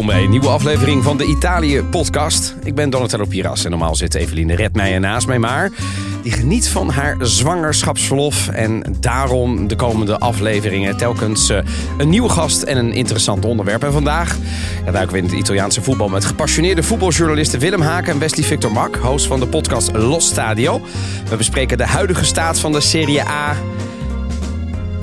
welkom bij een nieuwe aflevering van de Italië-podcast. Ik ben Donatello Piras en normaal zit Eveline Redmeijer naast mij, maar die geniet van haar zwangerschapsverlof. En daarom de komende afleveringen telkens uh, een nieuwe gast en een interessant onderwerp. En vandaag ja, duiken we in het Italiaanse voetbal met gepassioneerde voetbaljournalisten Willem Haken en Wesley Victor Mak, host van de podcast Los Stadio. We bespreken de huidige staat van de Serie A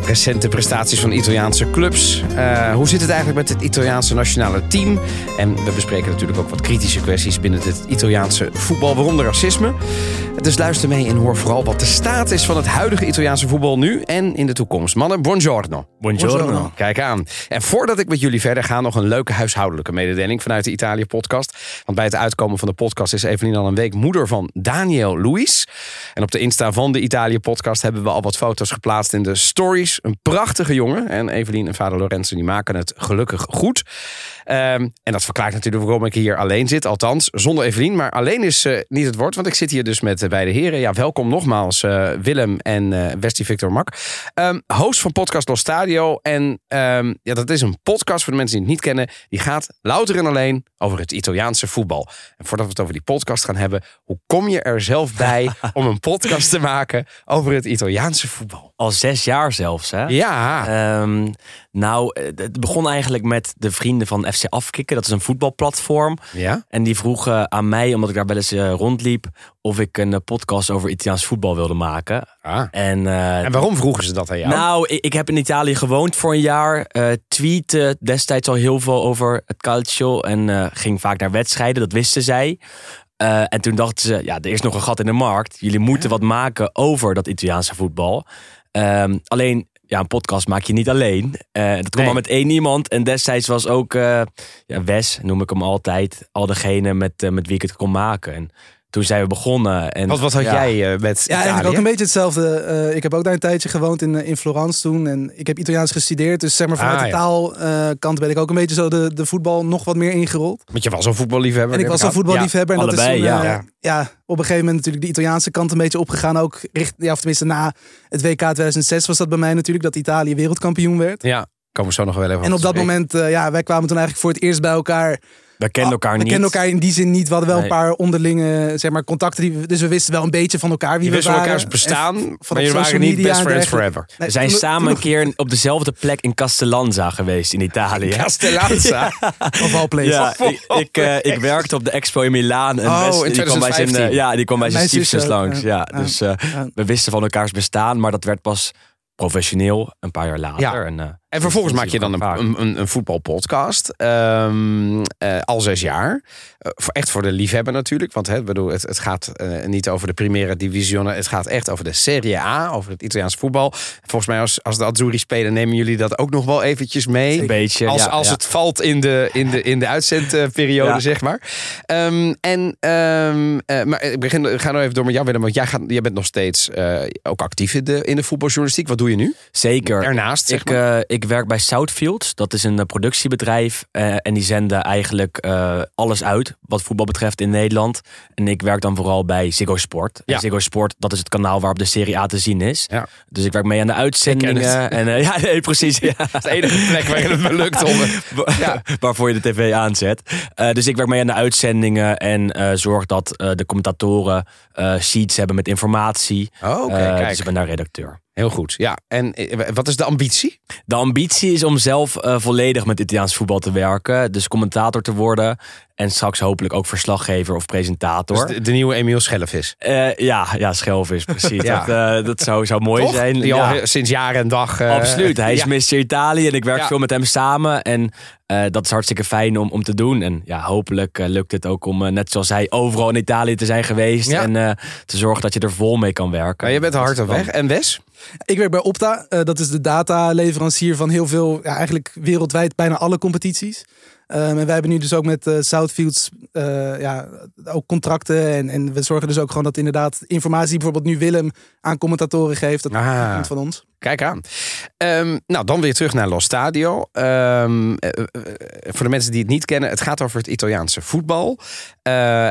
recente prestaties van Italiaanse clubs. Uh, hoe zit het eigenlijk met het Italiaanse nationale team? En we bespreken natuurlijk ook wat kritische kwesties binnen het Italiaanse voetbal, waaronder racisme. Dus luister mee en hoor vooral wat de staat is van het huidige Italiaanse voetbal nu en in de toekomst. Mannen, buongiorno. Buongiorno. Kijk aan. En voordat ik met jullie verder ga, nog een leuke huishoudelijke mededeling vanuit de Italië-podcast. Want bij het uitkomen van de podcast is Evelien al een week moeder van Daniel Luis. En op de Insta van de Italië-podcast hebben we al wat foto's geplaatst in de stories. Een prachtige jongen. En Evelien en vader Lorenzo die maken het gelukkig goed. Um, en dat verklaart natuurlijk waarom ik hier alleen zit. Althans, zonder Evelien. Maar alleen is uh, niet het woord, want ik zit hier dus met uh, beide heren. Ja, welkom nogmaals, uh, Willem en uh, Westie Victor Mak. Um, host van podcast Los Stadio. En um, ja, dat is een podcast voor de mensen die het niet kennen. Die gaat louter en alleen over het Italiaanse voetbal. En voordat we het over die podcast gaan hebben, hoe kom je er zelf bij om een podcast te maken over het Italiaanse voetbal? Al zes jaar zelfs, hè? Ja. Um, nou, het begon eigenlijk met de vrienden van FC Afkikken. Dat is een voetbalplatform. Ja. En die vroegen aan mij, omdat ik daar wel eens uh, rondliep, of ik een uh, podcast over Italiaans voetbal wilde maken. Ah. En, uh, en waarom vroegen ze dat aan jou? Nou, ik, ik heb in Italië gewoond voor een jaar. tweette destijds al heel veel over het calcio en ging vaak naar wedstrijden. Dat wisten zij. Uh, en toen dachten ze, ja, er is nog een gat in de markt. Jullie moeten wat maken over dat Italiaanse voetbal. Um, alleen, ja, een podcast maak je niet alleen. Uh, dat komt Nee. maar met één iemand. En destijds was ook uh, ja, Wes, noem ik hem altijd, al degene met, uh, met wie ik het kon maken. En toen zijn we begonnen. En, Wat, wat had ja, jij uh, met Ja, eigenlijk ook een beetje hetzelfde. Uh, ik heb ook daar een tijdje gewoond in, in Florence toen. En ik heb Italiaans gestudeerd. Dus zeg maar vanuit Ah, de ja. taalkant ben ik ook een beetje zo de, de voetbal nog wat meer ingerold. Want je was een voetballiefhebber. En ik was een voetballiefhebber. en dat is toen, ja. eh, Ja. ja, op een gegeven moment natuurlijk de Italiaanse kant een beetje opgegaan. Ook richt, ja, of tenminste na het WK 2006 was dat bij mij natuurlijk. Dat Italië wereldkampioen werd. Ja, komen we zo nog wel even En op dat moment, eh, ja, wij kwamen toen eigenlijk voor het eerst bij elkaar. We kenden elkaar we niet. kenden elkaar in die zin niet. We hadden wel Nee. een paar onderlinge zeg maar, contacten. Die, we- dus we wisten wel een beetje van elkaar wie Je we van waren. elkaars bestaan, En v- maar jullie waren social niet media best en friends forever. Nee, We zijn toen- samen toen een keer op dezelfde plek in Castellanza geweest in Italië. Castellanza. nog- Of all places. Ja, ik, ik, eh, ik werkte op de expo in Milaan. En Oh, in die kwam bij zijn, 2015. eh, ja, die kwam bij zijn stiefzus langs. ja. Ja, Ja. dus eh, Ja. we wisten van elkaars bestaan, maar dat werd pas professioneel een paar jaar later. Ja. En, eh, En vervolgens maak je dan een, een, een, een voetbalpodcast. Ehm, eh, al zes jaar. Eh, voor, echt voor de liefhebber natuurlijk. Want hè, bedoel, het, het gaat eh, niet over de Primera Divisione. Het gaat echt over de Serie A. Over het Italiaans voetbal. Volgens mij als, als de Azzurri spelen nemen jullie dat ook nog wel eventjes mee. Een beetje. Als, ja, als ja. het valt in de, in de, in de uitzendperiode, Ja. zeg maar. Ehm, en, ehm, eh, maar ik begin, ik ga nou even door met jou, Willem. Want jij, gaat, jij bent nog steeds ook actief in de, in de voetbaljournalistiek. Wat doe je nu? Zeker. Zeg Ik, maar. ik werk bij Southfields. Dat is een eh, productiebedrijf. eh, en die zenden eigenlijk eh, alles uit wat voetbal betreft in Nederland. En ik werk dan vooral bij Ziggo Sport. Ja. En Ziggo Sport, dat is het kanaal waarop de Serie A te zien is. Ja. Dus ik werk mee aan de uitzendingen. En, ja, nee, precies. Ja. Dat is de enige plek waar het me lukt om... Ja. waarvoor je de tv aanzet. Dus ik werk mee aan de uitzendingen en zorg dat de commentatoren sheets hebben met informatie. Oh, oké, Eh, kijk. dus ik ben daar redacteur. Heel goed, ja. En eh, wat is de ambitie? De ambitie is om zelf eh, volledig met Italiaans voetbal te werken. Dus commentator te worden. En straks hopelijk ook verslaggever of presentator. Dus de, de nieuwe Emiel Schellevis. Eh, ja, ja, Schelvis, precies. Ja. Dat, dat zou, zou mooi Toch? zijn. Die ja. al sinds jaar en dag... Absoluut. Hij is ja. Mr. Italië en ik werk veel met hem samen. En dat is hartstikke fijn om, om te doen. En ja, hopelijk lukt het ook om, net zoals hij, overal in Italië te zijn geweest. En te zorgen dat je er vol mee kan werken. Maar je bent hard op weg. En Wes? Ik werk bij Opta. Eh, dat is de dataleverancier van heel veel, ja, eigenlijk wereldwijd bijna alle competities. Ehm, en wij hebben nu dus ook met eh, Southfields eh, ja, ook contracten. En, en we zorgen dus ook gewoon dat inderdaad informatie die bijvoorbeeld nu Willem aan commentatoren geeft. Dat Ah. komt van ons. Kijk aan. Ehm, nou, dan weer terug naar Los Stadio. Ehm, eh, voor de mensen die het niet kennen, het gaat over het Italiaanse voetbal.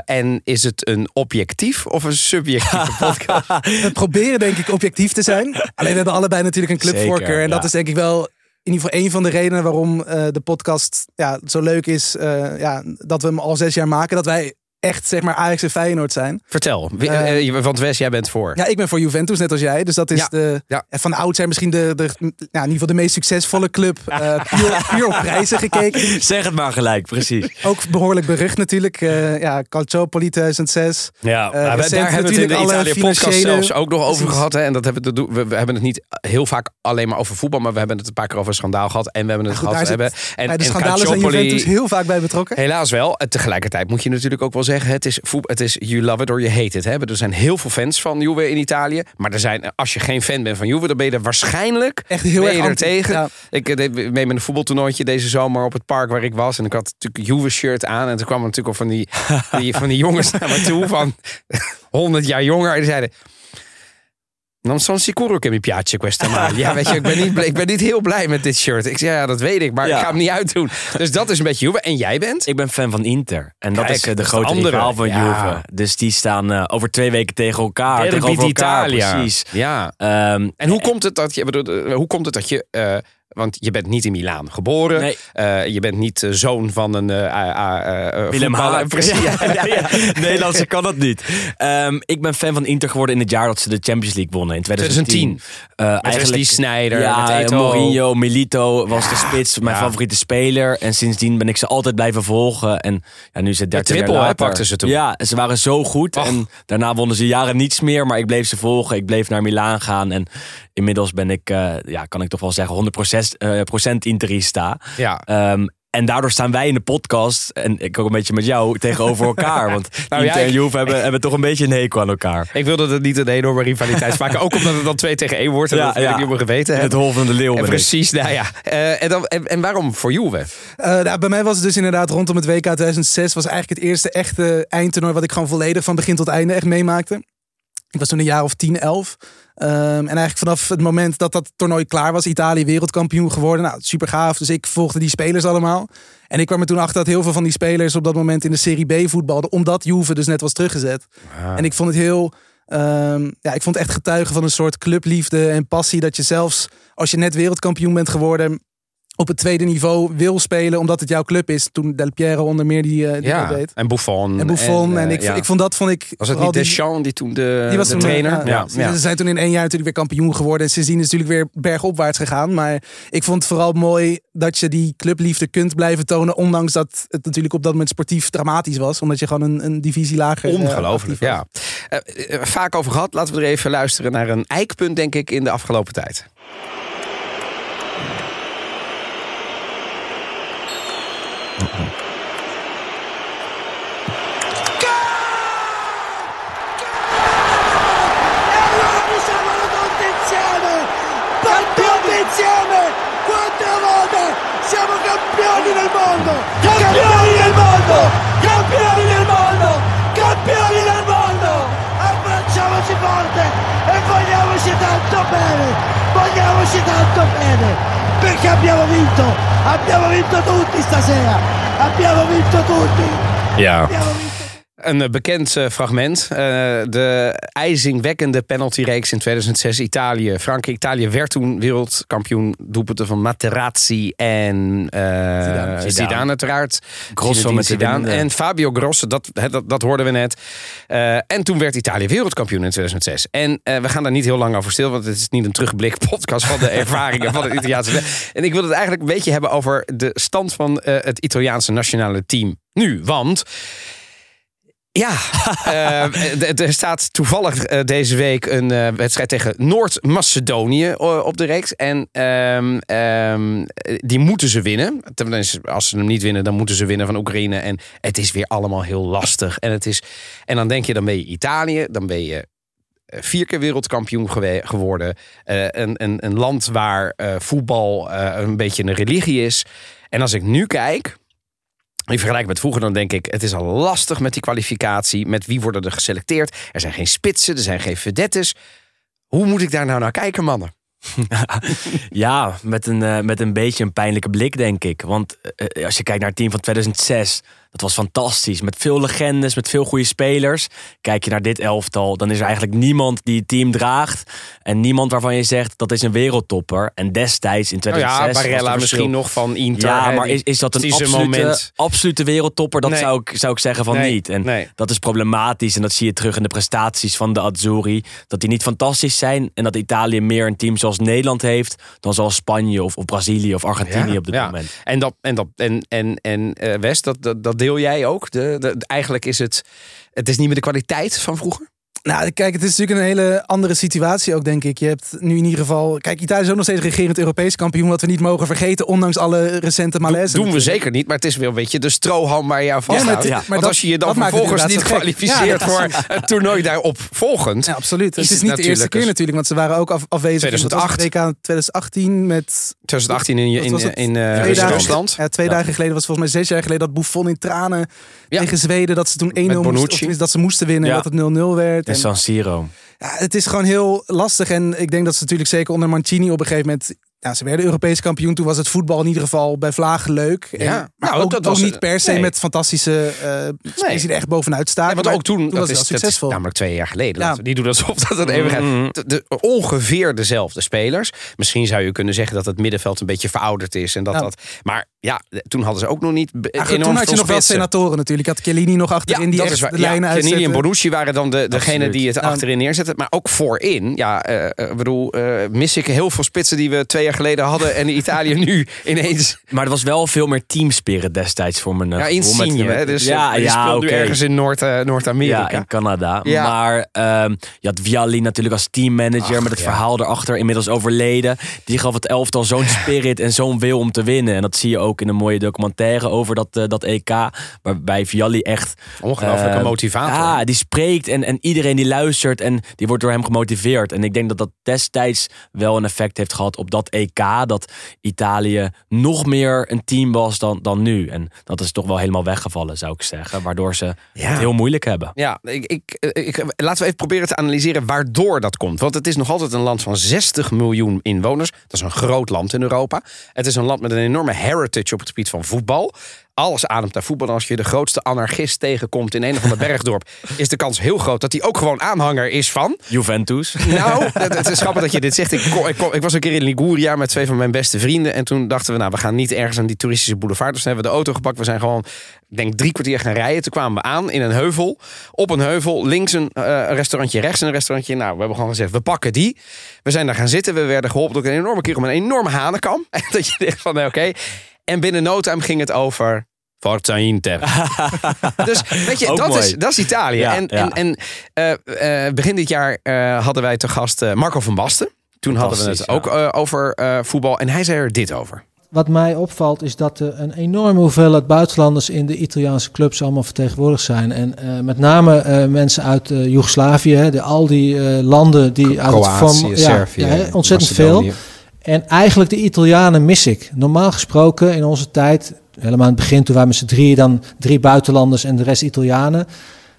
En is het een objectief of een subjectieve podcast? We proberen denk ik objectief te zijn. Alleen we hebben allebei natuurlijk een clubvoorkeur. Zeker, en dat ja. is denk ik wel in ieder geval een van de redenen waarom eh, de podcast ja, zo leuk is. eh, ja, dat we hem al zes jaar maken. Dat wij echt zeg maar Ajax en Feyenoord zijn. Vertel, eh, want Wes, jij bent voor. Ja, ik ben voor Juventus, net als jij. Dus dat is Ja, de, ja. van oud zijn misschien de, de ja, in ieder geval de meest succesvolle club. eh puur, puur op prijzen gekeken. Zeg het maar gelijk, precies. Ook behoorlijk berucht natuurlijk. eh ja, Calciopoli 2006. Ja, nou, we- daar hebben we het in de Italië podcast zelfs ook nog over Precies. gehad. Hè? En dat hebben we, we, we hebben het niet heel vaak alleen maar over voetbal, maar we hebben het een paar keer over schandaal gehad. En we hebben het Goed, gehad. hebben, en, bij de en schandalen zijn Calciopoli- Juventus heel vaak bij betrokken. Helaas wel. Tegelijkertijd moet je natuurlijk ook wel zeggen: het is, het is you love it or you hate it. Hè? Er zijn heel veel fans van Juve in Italië. Maar er zijn, als je geen fan bent van Juve, dan ben je er waarschijnlijk Echt heel erg er tegen. ja. Ik eh, deed mee met een voetbaltoernooitje deze zomer op het park waar ik was. En ik had natuurlijk een Juve-shirt aan. En toen kwamen natuurlijk al van die, die, van die jongens naar me toe van 100 jaar jonger. En die zeiden... Non sono sicuro che mi piace questa maglia. Ja, weet je, ik ben, niet, ik ben niet heel blij met dit shirt. Ik zei, ja, dat weet ik, maar Ja. ik ga hem niet uitdoen. Dus dat is een beetje Juve. En jij bent? Ik ben fan van Inter. En dat is eh, de dat grote de andere. rivaal van Ja. Juve. Dus die staan eh, over twee weken tegen elkaar. Derby tegenover elkaar, precies. Ja. Ehm, En hoe komt het dat je, bedoel, eh, hoe komt het dat je, eh, want je bent niet in Milaan geboren. Nee. Eh, je bent niet eh, zoon van een eh Willem. Precies. Ja. Nederlandse kan dat niet. Ehm, ik ben fan van Inter geworden in het jaar dat ze de Champions League wonnen. In 2010. 2010. Eh, Wesley Sneijder, Ja, met. Mourinho, Milito was de spits. Mijn favoriete speler. En sindsdien ben ik ze altijd blijven volgen. En ja, nu is het 13 triple, jaar hè, later. pakten ze toen. Ja, ze waren zo goed. Och. En daarna wonnen ze jaren niets meer. Maar ik bleef ze volgen. Ik bleef naar Milaan gaan. En inmiddels ben ik, eh, ja, kan ik toch wel zeggen, 100% eh, procent Interista. Ja. Ehm, en daardoor staan wij in de podcast, en ik ook een beetje met jou, tegenover elkaar. Want Nou ja, en Juve hebben, hebben toch een beetje een hekel aan elkaar. Ik wilde het niet een enorme rivaliteit maken. Ook omdat het dan 2 tegen 1 wordt. En dat wil ik niet mijn geweten Het hol van de leeuw. En ben ik. precies, nou ja. Eh, en, dan, en, en waarom voor Juve? Eh, nou, bij mij was het dus inderdaad rondom het WK 2006. Was eigenlijk het eerste echte eindtoernooi wat ik gewoon volledig van begin tot einde echt meemaakte. Ik was toen een jaar of 10, 11. Ehm, en eigenlijk vanaf het moment dat dat toernooi klaar was, Italië wereldkampioen geworden. Nou, super gaaf. Dus ik volgde die spelers allemaal. En ik kwam er toen achter dat heel veel van die spelers op dat moment in de Serie B voetbalden. Omdat Juve dus net was teruggezet. En ik vond het heel. ehm, ja, ik vond het echt getuigen van een soort clubliefde en passie. Dat je zelfs als je net wereldkampioen bent geworden. Op het tweede niveau wil spelen omdat het jouw club is. Toen Del Piero onder meer die, eh, die Ja, deed. en Buffon. En Buffon. En, eh, ik, ja. ik vond dat vond ik. Was het niet Deschamps die toen de, die was de toen, trainer? ja, ja. Ze zijn toen in één jaar natuurlijk weer kampioen geworden. En sindsdien is het natuurlijk weer bergopwaarts gegaan. Maar ik vond het vooral mooi dat je die clubliefde kunt blijven tonen. Ondanks dat het natuurlijk op dat moment sportief dramatisch was. Omdat je gewoon een, een divisie lager... eh, Ongelooflijk, ja. Vaak over gehad. Laten we er even luisteren naar een eikpunt, denk ik, in de afgelopen tijd. Siamo campioni del mondo! Campioni del mondo! Campioni del mondo! Campioni del mondo! Abbracciamoci forte e vogliamoci tanto bene! Vogliamoci tanto bene! Perché abbiamo vinto! Abbiamo vinto tutti stasera! Abbiamo vinto tutti! Ja. Abbiamo vinto Een eh, bekend eh, fragment. Eh, de ijzingwekkende penaltyreeks in 2006 Italië. Frankrijk. Italië werd toen wereldkampioen. Doelpunten van Materazzi en Zidane. Zidane. uiteraard. Grosso met Zidane. En Fabio Grosso, dat, dat, dat hoorden we net. En toen werd Italië wereldkampioen in 2006. En we gaan daar niet heel lang over stil, want het is niet een terugblik podcast van de ervaringen van het Italiaanse. En ik wil het eigenlijk een beetje hebben over de stand van het Italiaanse nationale team nu. Want ja, eh, d- er staat toevallig eh, deze week een eh, wedstrijd tegen Noord-Macedonië op de reeks. En ehm, ehm, eh, die moeten ze winnen. Tenminste, Als ze hem niet winnen, dan moeten ze winnen van Oekraïne. En het is weer allemaal heel lastig. En, het is, en dan denk je, dan ben je Italië, dan ben je eh, vier keer wereldkampioen geworden. Een, een, een land waar voetbal een beetje een religie is. En als ik nu kijk, in vergelijking met vroeger, dan denk ik, het is al lastig met die kwalificatie. Met wie worden er geselecteerd? Er zijn geen spitsen, er zijn geen vedettes. Hoe moet ik daar nou naar kijken, mannen? Ja, met een, eh, met een beetje een pijnlijke blik, denk ik. Want eh, als je kijkt naar het team van 2006, dat was fantastisch. Met veel legendes, met veel goede spelers. Kijk je naar dit elftal, dan is er eigenlijk niemand die het team draagt. En niemand waarvan je zegt dat is een wereldtopper. En destijds in Nou 2006. ja, was Barella het misschien verschil- nog van Inter. Ja, maar is, is dat een het absolute, moment. absolute wereldtopper? Dat Nee. zou, ik, zou ik zeggen van Nee, niet. En nee. dat is problematisch. En dat zie je terug in de prestaties van de Azzurri. Dat die niet fantastisch zijn. En dat Italië meer een team zoals Nederland heeft... dan zoals Spanje of, of Brazilië of Argentinië Ja, op dit ja. moment. En, dat, en, dat, en, en, en eh, West, dat, dat, dat deel jij ook. De, eigenlijk is het, het is niet meer de kwaliteit van vroeger. Nou, kijk, het is natuurlijk een hele andere situatie ook, denk ik. Je hebt nu in ieder geval... Kijk, Italië is ook nog steeds regerend Europees kampioen... wat we niet mogen vergeten, ondanks alle recente malaise. doen we zeker niet, maar het is wel een beetje de stroham waar je aan Ja, maar vasthoudt. Ja. maar Want dat- als je je dan vervolgens niet kwalificeert Ja, voor het toernooi daarop volgend. Ja, absoluut. Is het is niet de eerste natuurlijk keer natuurlijk, want ze waren ook af, afwezig 2008. in het WK 2018 met 2018 in, in, in, het? in eh, twee dagen, Rusland. Ja, twee dagen geleden was het volgens mij zes jaar geleden dat Buffon in tranen Ja. tegen Zweden dat ze toen 1-0 moesten, of dat ze moesten winnen dat het 0-0 werd. San Siro. ja, het is gewoon heel lastig en ik denk dat ze natuurlijk zeker onder Mancini op een gegeven moment ja, ze werden Europees kampioen. Toen was het voetbal in ieder geval bij Vlagen leuk. En, Ja, maar nou, ook, dat ook was- niet per se nee. met fantastische eh spelers die er echt bovenuit staan. Ja, want ook toen, was dat het is succesvol. namelijk twee jaar geleden. Ja. Niet doen alsof dat een eeuwigheid. Mhm. De, de- ongeveer dezelfde spelers. Misschien zou je kunnen zeggen dat het middenveld een beetje verouderd is. En dat Ja. dat, maar ja, toen hadden ze ook nog niet Ja, goed, toen had je nog wel senatoren natuurlijk. Had Chiellini nog achterin die echt waar. de Ja, lijnen Chiellini en. Bonucci waren dan de, degene die het achterin neerzetten. Maar ook voorin, ja, eh, eh, ik bedoel, mis ik heel veel spitsen die we twee jaar geleden hadden. En Italië nu ineens. Maar er was wel veel meer teamspirit destijds voor mijn Ja, hè, Dus ja, ja, die ja, speelt nu ergens in Noord, eh, Noord-Amerika. Ja, in Canada. Ja. Maar ehm, je had Vialli natuurlijk als teammanager Ach, met het ja. verhaal erachter, inmiddels overleden. Die gaf het elftal zo'n spirit en zo'n wil om te winnen. En dat zie je ook in een mooie documentaire over dat, eh, dat EK. Waarbij Vialli echt... Ongelooflijke eh, motivator. Ja, die spreekt en, en iedereen die luistert en die wordt door hem gemotiveerd. En ik denk dat dat destijds wel een effect heeft gehad op dat EK. Dat Italië nog meer een team was dan, dan nu. En dat is toch wel helemaal weggevallen, zou ik zeggen. Waardoor ze Ja. het heel moeilijk hebben. Ja, ik, ik, ik, laten we even proberen te analyseren waardoor dat komt. Want het is nog altijd een land van 60 miljoen inwoners. Dat is een groot land in Europa. Het is een land met een enorme heritage op het gebied van voetbal. Alles ademt naar voetbal. En als je de grootste anarchist tegenkomt in een of ander bergdorp... is de kans heel groot dat hij ook gewoon aanhanger is van... Juventus. Nou, het, het is grappig dat je dit zegt. Ik, kom- ik, kom- ik was een keer in Liguria met twee van mijn beste vrienden. En toen dachten we, nou, we gaan niet ergens aan die toeristische boulevard. Dus toen hebben we de auto gepakt. We zijn gewoon, ik denk, drie kwartier gaan rijden. Toen kwamen we aan in een heuvel. Op een heuvel, links een eh, restaurantje, rechts een restaurantje. Nou, we hebben gewoon gezegd, we pakken die. We zijn daar gaan zitten. We werden geholpen door een enorme kerel met een enorme hanenkam. En dat je denkt van, nee, oké. En binnen no time ging het over... Forza Inter. dus weet je, Ook dat mooi. is, dat is Italië. Ja, en ja. en, en eh, eh, begin dit jaar eh, hadden wij te gast Marco van Basten. Toen hadden we het ook eh, over eh, voetbal. En hij zei er dit over. Wat mij opvalt is dat er een enorme hoeveelheid buitenlanders in de Italiaanse clubs allemaal vertegenwoordigd zijn. En eh, met name eh, mensen uit eh, Joegoslavië, hè, de, al die eh, landen die uit het vorm- ja, ja, hè, ontzettend veel. En eigenlijk de Italianen mis ik. Normaal gesproken in onze tijd, helemaal in het begin toen wij met z'n dan drie buitenlanders en de rest Italianen.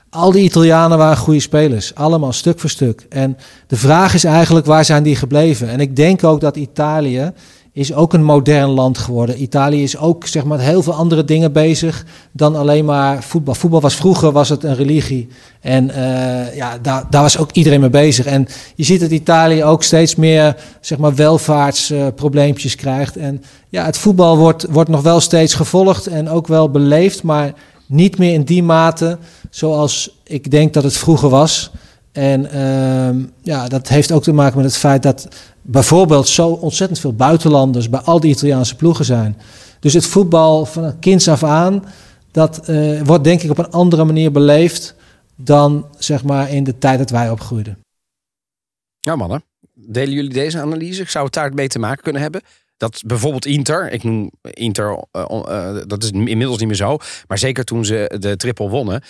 Al die Italianen waren goede spelers, allemaal stuk voor stuk. En de vraag is eigenlijk, waar zijn die gebleven? En ik denk ook dat Italië is ook een modern land geworden. Italië is ook zeg maar, met heel veel andere dingen bezig dan alleen maar voetbal. Voetbal was vroeger was het een religie. En eh, ja, daar, daar was ook iedereen mee bezig. En je ziet dat Italië ook steeds meer zeg maar, welvaartsprobleempjes krijgt. En ja, het voetbal wordt, wordt nog wel steeds gevolgd en ook wel beleefd, maar niet meer in die mate zoals ik denk dat het vroeger was. En ehm, ja, dat heeft ook te maken met het feit dat bijvoorbeeld zo ontzettend veel buitenlanders bij al die Italiaanse ploegen zijn. Dus het voetbal van kinds af aan, dat eh, wordt denk ik op een andere manier beleefd dan zeg maar in de tijd dat wij opgroeiden. Ja, mannen. Delen jullie deze analyse? Zou het daar mee te maken kunnen hebben? Dat bijvoorbeeld Inter, ik noem Inter, eh, eh, dat is inmiddels niet meer zo. Maar zeker toen ze de triple wonnen.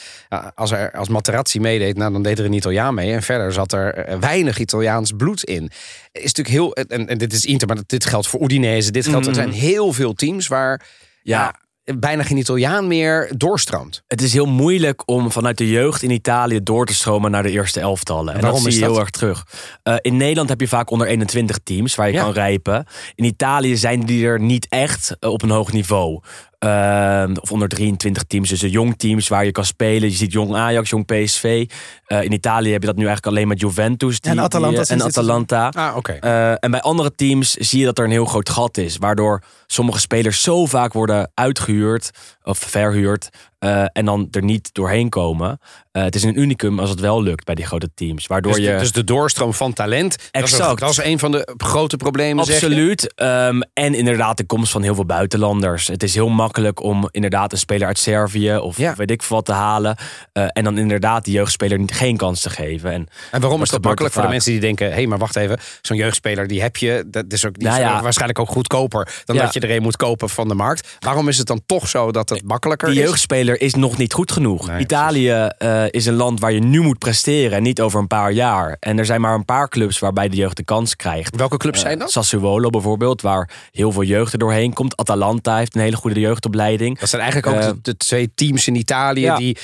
als, er, als Materazzi meedeed, nou, dan deed er een Italiaan mee. En verder zat er eh, weinig Italiaans bloed in. Is natuurlijk heel, en, en dit is Inter, maar dit geldt voor Udinese. Dit geldt, er zijn heel veel teams waar Ja, bijna geen Italiaan meer doorstroomt. Het is heel moeilijk om vanuit de jeugd in Italië door te stromen naar de eerste elftallen. En, waarom dat zie je heel erg terug. Uh, in Nederland heb je vaak onder 21 teams waar je Ja. kan rijpen. In Italië zijn die er niet echt uh, op een hoog niveau. Uh, of onder 23 teams, dus de jong teams waar je kan spelen. Je ziet jong Ajax, jong PSV. Uh, in Italië heb je dat nu eigenlijk alleen met Juventus die, En Atalanta die, uh, sinds en Atalanta. Ah, oké. Uh, en bij andere teams zie je dat er een heel groot gat is. Waardoor sommige spelers zo vaak worden uitgehuurd of verhuurd. Uh, en dan er niet doorheen komen. Uh, het is een unicum als het wel lukt bij die grote teams. Waardoor dus, je... de, dus de doorstroom van talent. Exact. Dat is, dat is een van de grote problemen. Absoluut. Um, en inderdaad de komst van heel veel buitenlanders. Het is heel makkelijk om inderdaad een speler uit Servië of ja. weet ik veel wat te halen. Uh, en dan inderdaad die jeugdspeler geen kans te geven. En, en waarom is dat makkelijk voor de mensen die denken: hé, hey, maar wacht even, zo'n jeugdspeler die heb je. Dat is ook niet nou ja. waarschijnlijk ook goedkoper dan ja. dat je er een moet kopen van de markt. Waarom is het dan toch zo dat het makkelijker die is? Die jeugdspeler is nog niet goed genoeg. Nee, Italië uh, is een land waar je nu moet presteren en niet over een paar jaar. En er zijn maar een paar clubs waarbij de jeugd de kans krijgt. Welke clubs zijn dat? Sassuolo bijvoorbeeld, waar heel veel jeugd er doorheen komt. Atalanta heeft een hele goede jeugdopleiding. Dat zijn eigenlijk ook uh, de, de, twee teams in Italië ja. die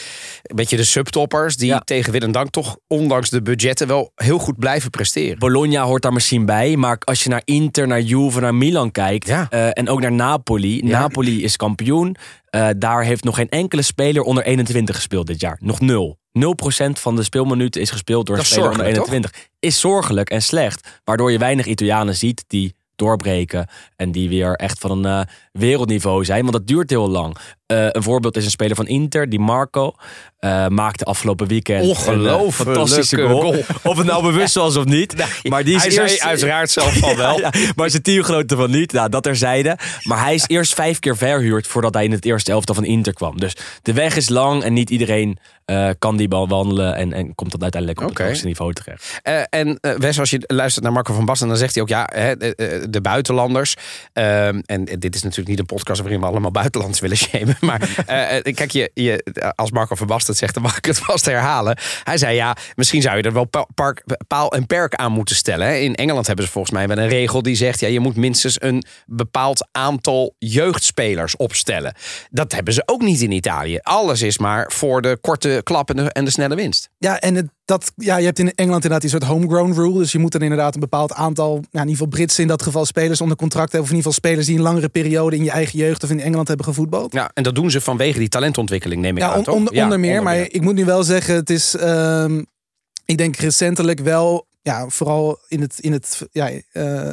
een beetje de subtoppers die tegen en dank toch ondanks de budgetten wel heel goed blijven presteren. Bologna hoort daar misschien bij, maar als je naar Inter, naar Juve, naar Milan kijkt ja. uh, en ook naar Napoli. Napoli is kampioen. Uh, daar heeft nog geen enkele speler onder 21 gespeeld dit jaar. Nog nul. 0% van de speelminuten is gespeeld door een speler onder 21. Toch? Is zorgelijk en slecht. Waardoor je weinig Italianen ziet die doorbreken. En die weer echt van een uh, wereldniveau zijn. Want dat duurt heel lang. Uh, een voorbeeld is een speler van Inter, die Marco. Uh, maakte afgelopen weekend Ongelooflijk een fantastische goal. goal. Of het nou bewust was of niet. Nee, maar die is hij eerst... zei uiteraard zelf van wel. ja, ja, maar zijn teamgenoten van niet. Nou, dat terzijde. Maar hij is eerst vijf keer verhuurd voordat hij in het eerste elftal van Inter kwam. Dus de weg is lang en niet iedereen uh, kan die bal wandelen. En, en komt dat uiteindelijk op okay. het hoogste niveau terecht. En Wes, als je luistert naar Marco van Basten, dan zegt hij ook ja, hè, de, de, buitenlanders. Ehm, en dit is natuurlijk niet een podcast waarin we allemaal buitenlanders willen shamen. Maar eh, kijk, je, je, als Marco van Basten het zegt, dan mag ik het vast herhalen. Hij zei ja, misschien zou je er wel park, paal en perk aan moeten stellen. Hè. In Engeland hebben ze volgens mij wel een regel die zegt, ja, je moet minstens een bepaald aantal jeugdspelers opstellen. Dat hebben ze ook niet in Italië. Alles is maar voor de korte klap en de, en de snelle winst. Ja, en het, dat, ja, je hebt in Engeland inderdaad die soort homegrown rule. Dus je moet dan inderdaad een bepaald aantal, nou, in ieder geval Britsen in dat geval, spelers onder contract hebben. Of in ieder geval spelers die een langere periode in je eigen jeugd of in Engeland hebben gevoetbald. Ja, en dat doen ze vanwege die talentontwikkeling, neem ik ja, aan, on, toch? onder, ja, onder meer. Maar ik moet nu wel zeggen, het is, um, ik denk recentelijk wel, ja, vooral in het, in het ja, uh,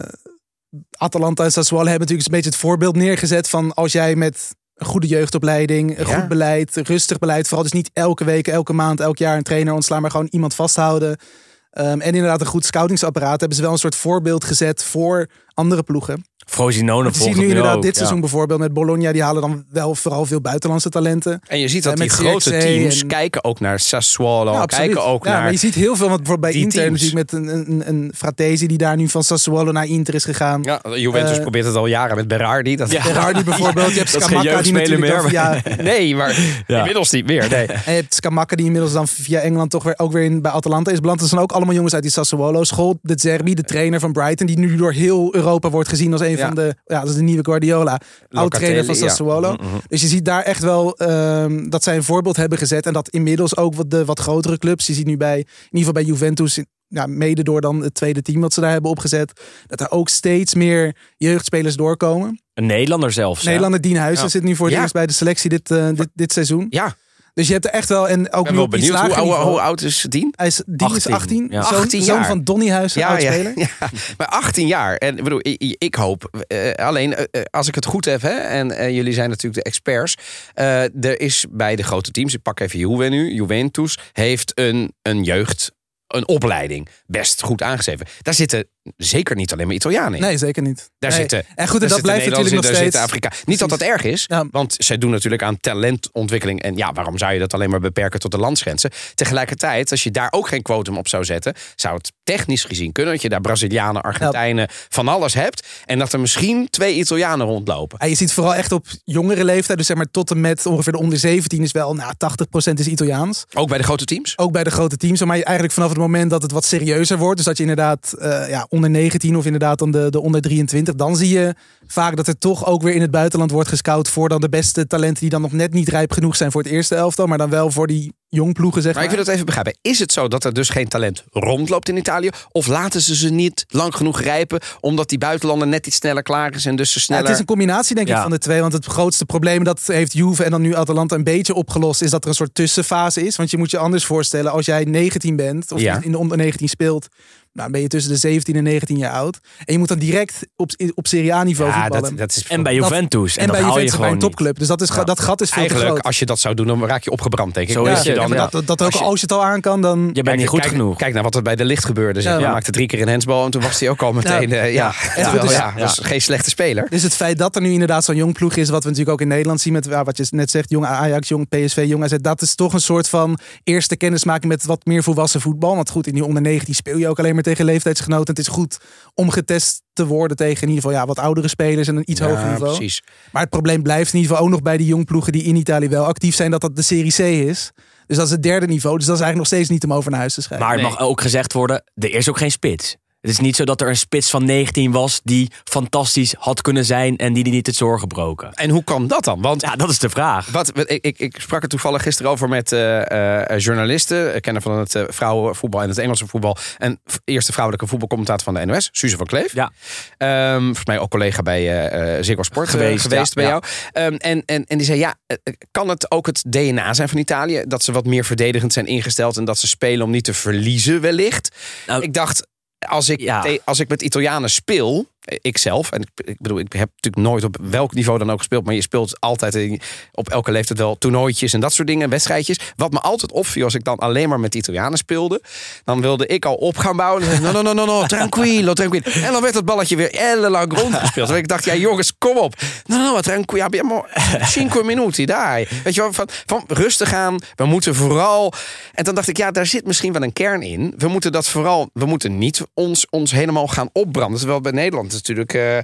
Atalanta en Sassuolo hebben natuurlijk een beetje het voorbeeld neergezet van als jij met een goede jeugdopleiding, een Ja. goed beleid, rustig beleid. Vooral dus niet elke week, elke maand, elk jaar een trainer ontslaan, maar gewoon iemand vasthouden. Um, en inderdaad een goed scoutingsapparaat hebben ze wel een soort voorbeeld gezet voor andere ploegen. Frosinone Je ziet nu inderdaad dit seizoen bijvoorbeeld met Bologna. Die halen dan wel vooral veel buitenlandse talenten. En je ziet dat die grote teams en- kijken ook naar Sassuolo, Ja, kijken ook ja, naar... maar je ziet heel veel, want bijvoorbeeld bij Inter teams. natuurlijk met een, een, een Fratesi die daar nu van Sassuolo naar Inter is gegaan. Ja, Juventus Eh, probeert het al jaren met Berardi. Dat. Berardi bijvoorbeeld. Je hebt Scamacca die jeugdspeler natuurlijk meer, dan via, Nee, maar inmiddels niet meer. Nee. En je hebt Scamacca die inmiddels dan via Engeland toch weer ook weer in, bij Atalanta is beland. Dat zijn ook allemaal jongens uit die Sassuolo school. De Zerbi, de trainer van Brighton, die nu door heel Europa wordt gezien als een Ja. van de, ja, dat is de nieuwe Guardiola, oud trainer van ja. Sassuolo. Dus je ziet daar echt wel ehm, dat zij een voorbeeld hebben gezet en dat inmiddels ook wat de wat grotere clubs. Je ziet nu bij, in ieder geval bij Juventus, ja, mede door dan het tweede team wat ze daar hebben opgezet, dat er ook steeds meer jeugdspelers doorkomen. Een Nederlander zelfs. Nederlander Dien Huizen Ja. zit nu voor het Ja. eerst bij de selectie dit, eh, dit, dit seizoen. Ja, Dus je hebt er echt wel, en ook ik ben nu wel op iets benieuwd. Hoe, oude- hoe oud is Dien? Hij is, die is 18, 18, ja. zoon, 18 zoon jaar. van Donny Huizen, oud speler. ja, maar 18 jaar. En ik bedoel, ik, ik hoop, eh, alleen eh, eh, als ik het goed heb, hè, en jullie zijn natuurlijk de experts. er is bij de grote teams, ik pak even Juve nu, Juventus, heeft een, een jeugd, een opleiding best goed aangeschreven. Daar zitten zeker niet alleen maar Italianen in. Nee, zeker niet. Daar Nee. zitten, En goed, en dat blijft natuurlijk nog steeds. Afrika. Niet dat dat erg is, Ja. want zij doen natuurlijk aan talentontwikkeling. En ja, waarom zou je dat alleen maar beperken tot de landsgrenzen? Tegelijkertijd, als je daar ook geen quotum op zou zetten, zou het technisch gezien kunnen dat je daar Brazilianen, Argentijnen, van alles hebt. En dat er misschien twee Italianen rondlopen. Ja, je ziet vooral echt op jongere leeftijd, dus zeg maar tot en met ongeveer de onder 17 is wel, nou, 80% is Italiaans. Ook bij de grote teams. Ook bij de grote teams, maar eigenlijk vanaf het moment dat het wat serieuzer wordt, dus dat je inderdaad eh, ja, onder 19 of inderdaad dan de, de onder 23. Dan zie je vaak dat er toch ook weer in het buitenland wordt gescout voor dan de beste talenten die dan nog net niet rijp genoeg zijn voor het eerste elftal. Maar dan wel voor die jongploegen zeg Maar maar. ik wil het even begrijpen. Is het zo dat er dus geen talent rondloopt in Italië? Of laten ze ze niet lang genoeg rijpen omdat die buitenlander net iets sneller klaar is en dus ze Ja, sneller... het is een combinatie denk ik van de twee. Want het grootste probleem dat heeft Juve en dan nu Atalanta een beetje opgelost... is dat er een soort tussenfase is. Want je moet je anders voorstellen als jij 19 bent of Ja. in de onder 19 speelt... Nou, dan ben je tussen de 17 en 19 jaar oud. En je moet dan direct op, op Serie A niveau ja, voetballen. dat, dat is En bij Dat- Juventus. En, en dat bij Juventus bij gewoon een topclub. Dus dat, is, Ja. dat gat is veel te Eigenlijk, groot. als je dat zou doen, dan raak je opgebrand, denk ik. Zo Ja, is je het. Dan, Ja, ja. dat, dat, ook Als je- als je het al aan kan, dan... Je bent niet goed kijk, genoeg. Kijk naar wat er bij de licht gebeurde. Zeg. Ja. Hij maakte drie keer een hensbal en toen was hij ook al meteen... eh, ja, Terwijl, dus- ja, was geen slechte speler. Dus het feit dat er nu inderdaad zo'n jong ploeg is, wat we natuurlijk ook in Nederland zien met ja, wat je net zegt, jong Ajax, jong PSV, jong AZ, dat is toch een soort van eerste kennismaking met wat meer volwassen voetbal. Want goed, in die onder 19 speel je ook alleen maar tegen leeftijdsgenoten. Het is goed om getest te worden tegen in ieder geval ja, wat oudere spelers en een iets hoger Ja, niveau. precies. Maar het probleem blijft in ieder geval ook nog bij die jong ploegen die in Italië wel actief zijn, dat dat de Serie C is. Dus dat is het derde niveau. Dus dat is eigenlijk nog steeds niet om over naar huis te schrijven. Maar het Nee. mag ook gezegd worden, er is ook geen spits. Het is niet zo dat er een spits van 19 was die fantastisch had kunnen zijn en die die niet het zorgen gebroken. En hoe kan dat dan? Want Ja, dat is de vraag. Wat, ik, ik, ik sprak er toevallig gisteren over met eh, eh, journalisten. Ik kennen van het eh, vrouwenvoetbal en het Engelse voetbal. En eerste vrouwelijke voetbalcommentator van de NOS, Suze van Kleef. Ja. Ehm, volgens mij ook collega bij eh eh, Ziggo Sport eh, geweest, Geweest, ja, bij ja. jou. Ehm, en, en, en die zei, ja, eh, kan het ook het DNA zijn van Italië? Dat ze wat meer verdedigend zijn ingesteld en dat ze spelen om niet te verliezen wellicht? Nou, ik dacht, als ik, Ja. als ik met Italianen speel, eh, ik zelf, en ik, bedoel, ik heb natuurlijk nooit op welk niveau dan ook gespeeld, maar je speelt altijd op elke leeftijd wel toernooitjes en dat soort dingen, wedstrijdjes. Wat me altijd opviel als ik dan alleen maar met Italianen speelde, dan wilde ik al op gaan bouwen. En no, no, no, no, no, tranquilo, tranquilo. En dan werd het balletje weer ellenlang rondgespeeld. En ik dacht, ja jongens, kom op. No, no, no, abbiamo cinque minuti, daar. Weet je wel, van, van rustig aan, we moeten vooral... En dan dacht ik, ja, daar zit misschien wel een kern in. We moeten dat vooral, we moeten niet ons, ons helemaal gaan opbranden. Terwijl bij Nederland natuurlijk eh,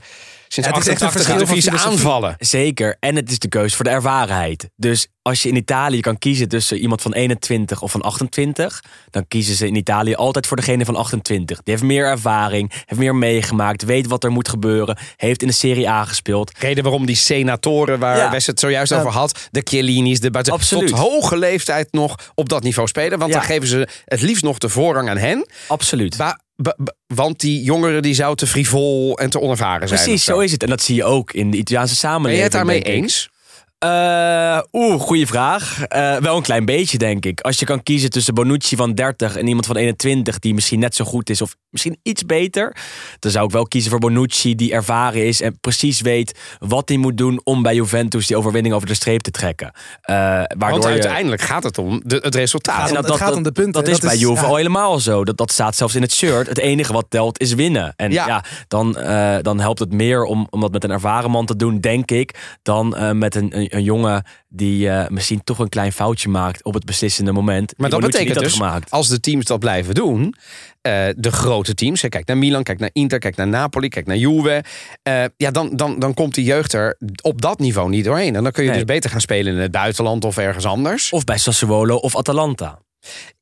sinds Ja, het is echt een 88 verschil van filosofie. aanvallen. Zeker. En het is de keus voor de ervarenheid. Dus als je in Italië kan kiezen tussen iemand van 21 of van 28, dan kiezen ze in Italië altijd voor degene van 28. Die heeft meer ervaring, heeft meer meegemaakt, weet wat er moet gebeuren, heeft in de Serie A gespeeld. Reden waarom die senatoren, waar Ja. Wes het zojuist over had, de Chiellini's, de buiten, tot hoge leeftijd nog op dat niveau spelen. Want dan geven ze het liefst nog de voorrang aan hen. Absoluut. Want die jongeren die zouden te frivol en te onervaren zijn. Precies, zo is het. En dat zie je ook in de Italiaanse Ben samenleving. jij het daarmee eens? Eh, Oeh, goede vraag. Eh, wel een klein beetje, denk ik. Als je kan kiezen tussen Bonucci van 30 en iemand van 21 die misschien net zo goed is of misschien iets beter, dan zou ik wel kiezen voor Bonucci die ervaren is en precies weet wat hij moet doen om bij Juventus die overwinning over de streep te trekken. Eh, waardoor Want je- uiteindelijk gaat het om de, het resultaat. En om- het gaat om de punten. Dat is Dat bij is- Juve ja. al helemaal zo. Dat, dat staat zelfs in het shirt. Het enige wat telt is winnen. En Ja. ja, dan, eh, dan helpt het meer om, om dat met een ervaren man te doen, denk ik, dan eh, met een, een, een jongen die eh, misschien toch een klein foutje maakt op het beslissende moment. Maar dat betekent dus, gemaakt. als de teams dat blijven doen, eh, de grote teams, hè, kijk naar Milan, kijk naar Inter, kijk naar Napoli, kijk naar Juve, eh, ja, dan, dan, dan komt die jeugd er op dat niveau niet doorheen. En dan kun je Nee. dus beter gaan spelen in het buitenland of ergens anders. Of bij Sassuolo of Atalanta.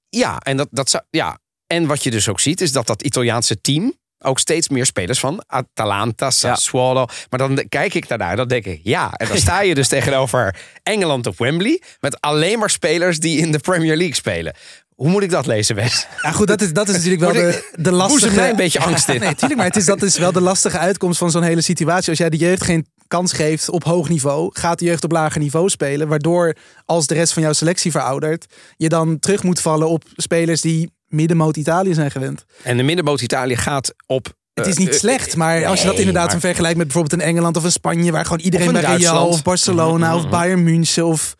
Ja, en, dat, dat zou, ja. en wat je dus ook ziet, is dat dat Italiaanse team ook steeds meer spelers van Atalanta, Sassuolo. Maar dan kijk ik daarnaar, dan denk ik, ja. En dan sta je dus tegenover Engeland op Wembley met alleen maar spelers die in de Premier League spelen. Hoe moet ik dat lezen, Wes? Ja, goed, dat is, dat is natuurlijk wel de, de lastige... Mij een beetje angst in. Nee, tuurlijk, maar het is, dat is wel de lastige uitkomst van zo'n hele situatie. Als jij de jeugd geen kans geeft op hoog niveau, gaat de jeugd op lager niveau spelen. Waardoor, als de rest van jouw selectie veroudert, je dan terug moet vallen op spelers die middenmoot Italië zijn gewend. En de middenboot Italië gaat op... Het is eh, niet eh, slecht, maar als je dat nee, inderdaad maar- vergelijkt met bijvoorbeeld een Engeland of een Spanje, waar gewoon iedereen bij Real of Barcelona Mhm, of Bayern München of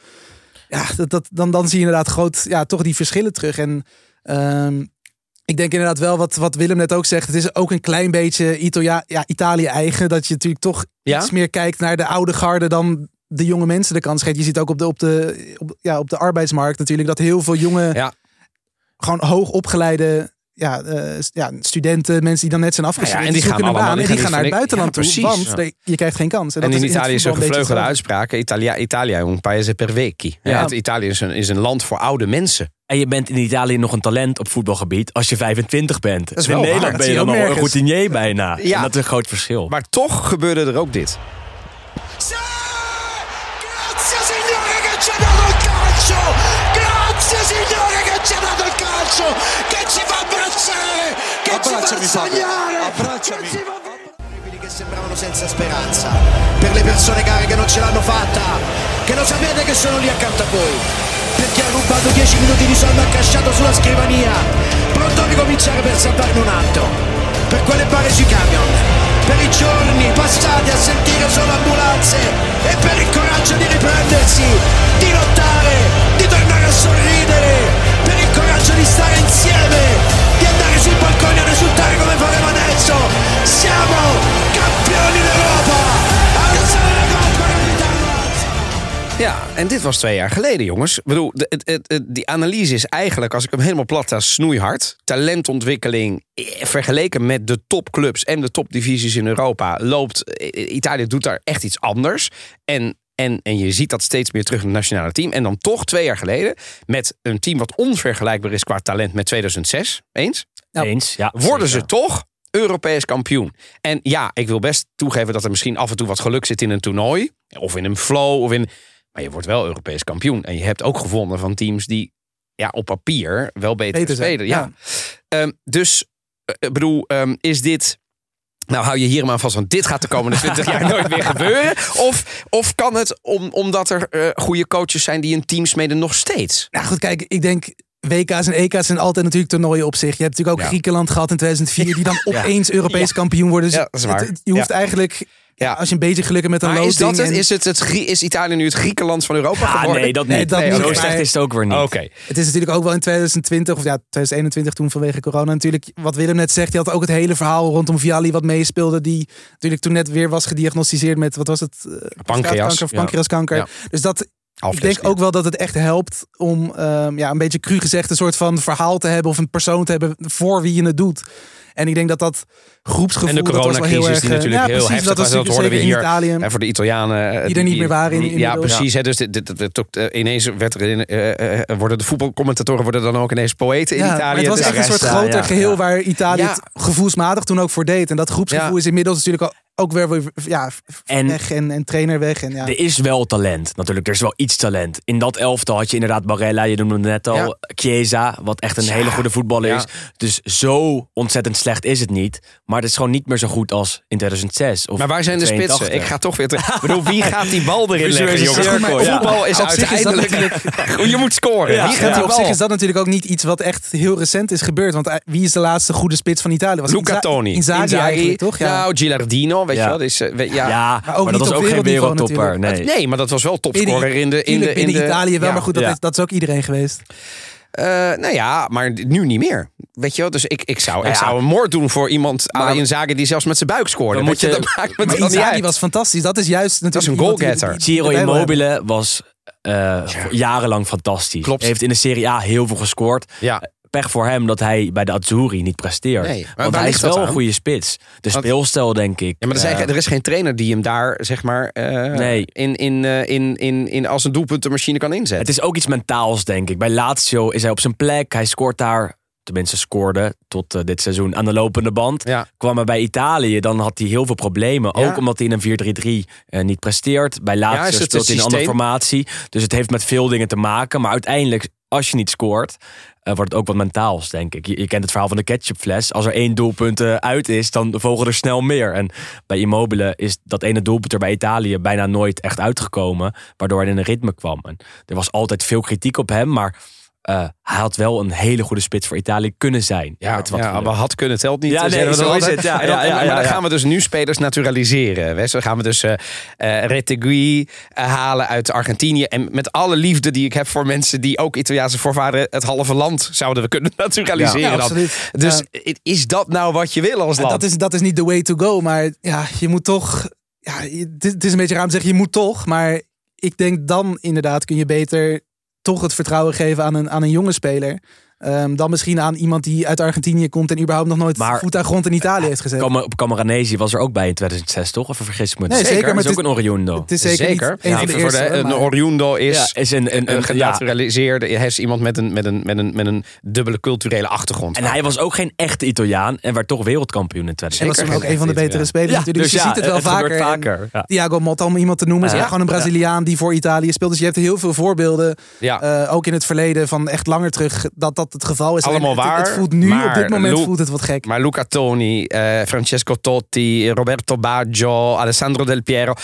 ja, dat, dat, dan, dan zie je inderdaad groot, ja, toch die verschillen terug. En ehm, ik denk inderdaad wel wat, wat Willem net ook zegt. Het is ook een klein beetje Italia, ja, Italië eigen. Dat je natuurlijk toch Ja? iets meer kijkt naar de oude garde dan de jonge mensen de kans geeft. Je ziet ook op de, op de, op, ja, op de arbeidsmarkt natuurlijk dat heel veel jonge, Ja. Gewoon hoog opgeleide ja, eh, ja, studenten, mensen die dan net zijn afgestudeerd. Ja, en die gaan allemaal- baan die en die gaan gaan naar het buitenland voor toe. Ja, want de- je krijgt geen kans. En dat in Italië is een gevleugelde uitspraak. Italia, Italia un paese per vecchi. Ja. Ja. het Italië is een, is een land voor oude mensen. En je bent in Italië nog een talent op voetbalgebied als je 25 bent. is in Nederland ben je dan al een routinier bijna. Ja. En dat is een groot verschil. Maar toch gebeurde er ook dit. Grazie signore che ci ha dato il calcio! Grazie signore che ci ha dato il calcio! Che ci fa abbracciare! Che Abbracciami, ci fa sognare! Abbracciami. Che fa... Che sembravano senza speranza. Per le persone care che non ce l'hanno fatta. Che lo sapete che sono lì accanto a voi. Per chi ha rubato 10 minuti di sonno accasciato sulla scrivania. Pronto a ricominciare per salvarne un altro. Per quelle bare sui camion. Per i giorni passati a sentire solo ambulanze. E per il coraggio di riprendersi. Di lottare. Sorridere. Per il coraggio di stare insieme. Di andare sui balconi a risultare come faremo adesso. Siamo campioni d'Europa. Ja, en dit was twee jaar geleden, jongens. Ik bedoel, de, het, het- die analyse is eigenlijk, als ik hem helemaal plat snoeihard. Talentontwikkeling eh, vergeleken met de topclubs en de topdivisies in Europa loopt. eh, Italië doet daar echt iets anders. En, en, en je ziet dat steeds meer terug in het nationale team. En dan toch twee jaar geleden, met een team wat onvergelijkbaar is qua talent met 2006. Eens? Ja. Eens, ja. worden ze toch Europees kampioen. En ja, ik wil best toegeven dat er misschien af en toe wat geluk zit in een toernooi. Of in een flow. Of in, maar je wordt wel Europees kampioen. En je hebt ook gewonnen van teams die ja, op papier wel beter, spelen. Ja. Ehm, dus, eh, ik bedoel, ehm, is dit... Nou, hou je hier maar vast, want dit gaat de komende 20 jaar nooit meer gebeuren. Of, of kan het om, omdat er eh, goede coaches zijn die een team smeden nog steeds? Nou goed, kijk, ik denk WK's en EK's zijn altijd natuurlijk toernooien op zich. Je hebt natuurlijk ook Ja. Griekenland gehad in 2004, die dan opeens Europees kampioen worden. Dus Ja, dat is waar. het- je hoeft eigenlijk, Ja. als je een beetje geluk hebt met een Maar is, loting... dat het, en- is, het, het, is Italië nu het Griekenland van Europa Ah, geworden? nee, dat Nee, niet. dat Nee, niet, Zo slecht is het ook weer niet. Oké. Het is natuurlijk ook wel in 2020, of ja, 2021 toen vanwege corona natuurlijk. Wat Willem net zegt, je had ook het hele verhaal rondom Vialli wat meespeelde. Die natuurlijk toen net weer was gediagnosticeerd met, wat was het? Eh, straatkanker of ja. pancreaskanker. Ja. Dus dat, ik denk ook wel dat het echt helpt om ehm, ja, een beetje cru gezegd een soort van verhaal te hebben of een persoon te hebben voor wie je het doet. En ik denk dat dat groepsgevoel En de dat was wel heel coronacrisis erg, die eh, natuurlijk ja, heel precies, heftig dat was. Dat hoorden we in hier. Italië. En voor de Italianen. eh, Die er niet meer waren in- ja, inmiddels. precies. Hè, dus dit, dit, dit, dit ook, eh, ineens werd er in, worden de voetbalcommentatoren worden dan ook ineens poëten in Ja, Italië. het was Dus- echt een soort ja, groter ja, geheel ja. waar Italië Ja. het gevoelsmatig toen ook voor deed. En dat groepsgevoel Ja. is inmiddels natuurlijk ook, ook weer weer, ja, En- weg en, en trainer weg. En, ja. Er is wel talent, natuurlijk. Er is wel iets talent. In dat elftal had je inderdaad Barella, je noemde hem net al. Ja. Chiesa, wat echt een Ja. hele goede voetballer Ja. is. Dus zo ontzettend slecht is het niet. Maar het is gewoon niet meer zo goed als in 2006. Of Maar waar zijn de 82. spitsen? Ik ga toch weer terug. Ik bedoel, wie gaat die bal erin leggen, jongens? Voetbal is Op zich is dat uiteindelijk... Je moet scoren. Ja, Wie Ja, gaat die op zich bal? is dat natuurlijk ook niet iets wat echt heel recent is gebeurd. Want eh, wie is de laatste goede spits van Italië? Was Luca Inza- Toni. Inzaghi, eigenlijk, toch? Ja. Nou, Gilardino, weet Ja. je wel. Dus, eh, we- ja. Ja, maar, ook dat niet was op ook geen wereldniveau wereldtopper. Nee. Nee, maar dat was wel topscorer in de... In de, in de, Italië wel, ja. maar goed, dat, Ja. is, dat is ook iedereen geweest. Eh, nou ja, maar nu niet meer. Weet je wel? Dus ik, ik, zou, ik Ja. zou een moord doen voor iemand Maar- aan Inzaghi die zelfs met zijn buik scoorde. Dan Weet moet je, je- dat maakt me Maar Inzaghi was fantastisch. Dat is juist natuurlijk is een goalgetter. Ciro. Immobile was eh, jarenlang fantastisch. Klopt. Heeft in de Serie A heel veel gescoord. Ja. Pech voor hem dat hij bij de Azzurri niet presteert. Nee, Want hij is wel een goede spits. De Want- speelstijl, denk ik. Ja, maar er, zijn, Eh, er is geen trainer die hem daar, zeg maar, eh, Nee. in, in, eh, in, in, in, als een doelpuntenmachine kan inzetten. Het is ook iets mentaals, denk ik. Bij Lazio is hij op zijn plek. Hij scoort daar, tenminste scoorde tot dit seizoen aan de lopende band. Ja. Kwam hij bij Italië, dan had hij heel veel problemen. Ja. Ook omdat hij in een 4-3-3 eh, niet presteert. Bij Ja, Lazio speelt hij in een andere formatie. Dus het heeft met veel dingen te maken. Maar uiteindelijk, als je niet scoort... eh, wordt het ook wat mentaals, denk ik. Je, kent het verhaal van de ketchupfles. Als er één doelpunt eh, uit is, dan volgen er snel meer. En bij Immobile is dat ene doelpunt er bij Italië bijna nooit echt uitgekomen. Waardoor hij in een ritme kwam. En er was altijd veel kritiek op hem, maar eh, hij had wel een hele goede spits voor Italië kunnen zijn. Ja, Met wat ja, maar had kunnen telt niet. Ja, nee, we zo is het. Ja, En dan- ja, ja, maar dan gaan we dus nu spelers naturaliseren. Zo gaan we dus eh eh, Retegui eh, halen uit Argentinië. En met alle liefde die ik heb voor mensen die ook Italiaanse voorvaderen... het halve land zouden we kunnen naturaliseren. Dan. absoluut. Dus is dat nou wat je wil als land? dat, is, dat is niet the way to go. Maar ja, je moet toch. Ja, het is, het is een beetje raar om te zeggen, je moet toch. Maar ik denk dan inderdaad kun je beter toch het vertrouwen geven aan een, aan een jonge speler. Ehm, dan misschien aan iemand die uit Argentinië komt en überhaupt nog nooit Maar- voet aan grond in Italië heeft gezet. Cam- Op Camoranesi was er ook bij in 2006, toch? Of vergis ik me? Nee, zeker, is maar ook het een Oriundo. Het is zeker, niet een Ja, van de voor eerste. de, een maar- Oriundo is ja, is een, een, een een, ja. genaturaliseerde, hij is iemand met een, met, een, met, een, met een dubbele culturele achtergrond. En hij was ook geen echte Italiaan en werd toch wereldkampioen in en 2006. was zeker toen ook een van de betere spelers natuurlijk. Dus, je ziet het wel vaker. En vaker. Ja. Thiago Motta, om iemand te noemen, is gewoon een Braziliaan die voor Italië speelt. Dus je hebt heel veel voorbeelden, eh, ook in het verleden, van echt langer terug, dat dat het geval is. Allemaal het, waar, Het voelt nu, maar op dit moment Lu- voelt het wat gek. Maar Luca Toni, eh, Francesco Totti, Roberto Baggio, Alessandro Del Piero.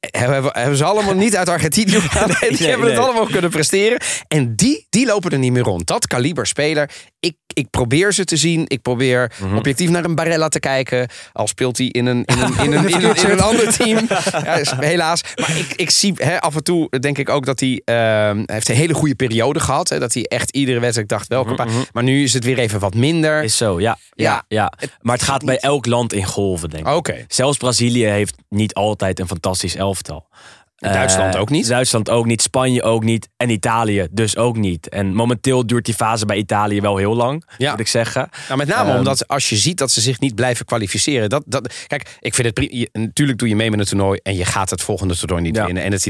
Hebben, hebben ze allemaal niet uit Argentinië gedaan. die nee, hebben het allemaal kunnen presteren. En die, die lopen er niet meer rond. Dat kaliber speler. Ik, ik probeer ze te zien. Ik probeer Mhm. objectief naar een Barella te kijken. Al speelt hij in een, in een, in een, in een, in een ander team. Ja, helaas. Maar ik, ik zie hè, af en toe, denk ik ook dat hij... ehm, hij heeft een hele goede periode gehad. Hè, dat hij echt iedere wedstrijd dacht welke. Mhm, mhm. Maar nu is het weer even wat minder. Is zo, ja. ja, Ja. ja. Maar het gaat bij elk land in golven, denk ik. Oké. Zelfs Brazilië heeft niet altijd een fantastisch elftal. Duitsland Eh, ook niet? Duitsland ook niet, Spanje ook niet en Italië dus ook niet. En momenteel duurt die fase bij Italië wel heel lang, Ja. moet ik zeggen. Nou, met name Ehm. omdat als je ziet dat ze zich niet blijven kwalificeren. Dat, dat, kijk, ik vind het je- Natuurlijk doe je mee met een toernooi en je gaat het volgende toernooi niet Ja. winnen. En het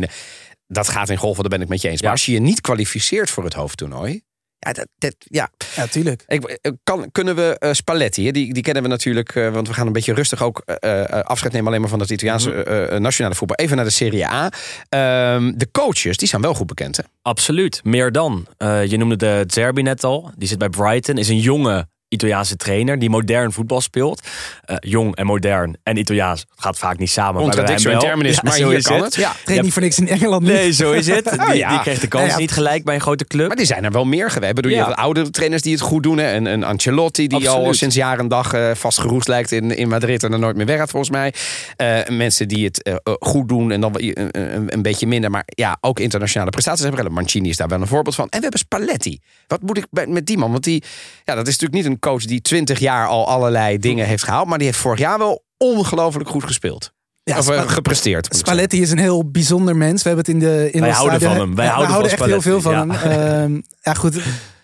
dat gaat in golven, daar ben ik met je eens. Maar als je je niet kwalificeert voor het hoofdtoernooi. Ja, dat, dat, ja. Ja, tuurlijk. Ik, eh, kan, kunnen we eh, Spalletti, hè, die, die kennen we natuurlijk, eh, want we gaan een beetje rustig ook eh, eh, afscheid nemen alleen maar van het Italiaanse Mhm. nationale voetbal. Even naar de Serie A. Ehm, de coaches, die zijn wel goed bekend. Hè? Absoluut, meer dan. Eh, je noemde de Zerbi net al, die zit bij Brighton, is een jonge Italiaanse trainer die modern voetbal speelt. Eh, jong en modern en Italiaans gaat vaak niet samen. Contradictio in wel. terminis, Ja, maar zo hier is kan het. het. Ja, traint niet voor niks in Engeland. nu. Nee, zo is het. Die, ja. die kreeg de kans Ja, ja. niet gelijk bij een grote club. Maar die zijn er wel meer geweest. Bedoel, Ja. je hebt oudere trainers die het goed doen. Hè? Een, een Ancelotti die al sinds jaar en dag eh, vastgeroest lijkt in, in Madrid en er nooit meer weg gaat volgens mij. Eh, mensen die het goed doen en dan een, een, een beetje minder. Maar ja, ook internationale prestaties hebben. Mancini is daar wel een voorbeeld van. En we hebben Spalletti. Wat moet ik bij- met die man? Want die, ja, dat is natuurlijk niet een coach die twintig jaar al allerlei dingen heeft gehaald. Maar die heeft vorig jaar wel ongelooflijk goed gespeeld. Ja, of eh, gepresteerd. Spalletti is een heel bijzonder mens. We hebben het in de in Wij houden stadion- van hem. Wij Ja, houden van echt heel veel van Spalletti, hem. Ehm, ja, goed.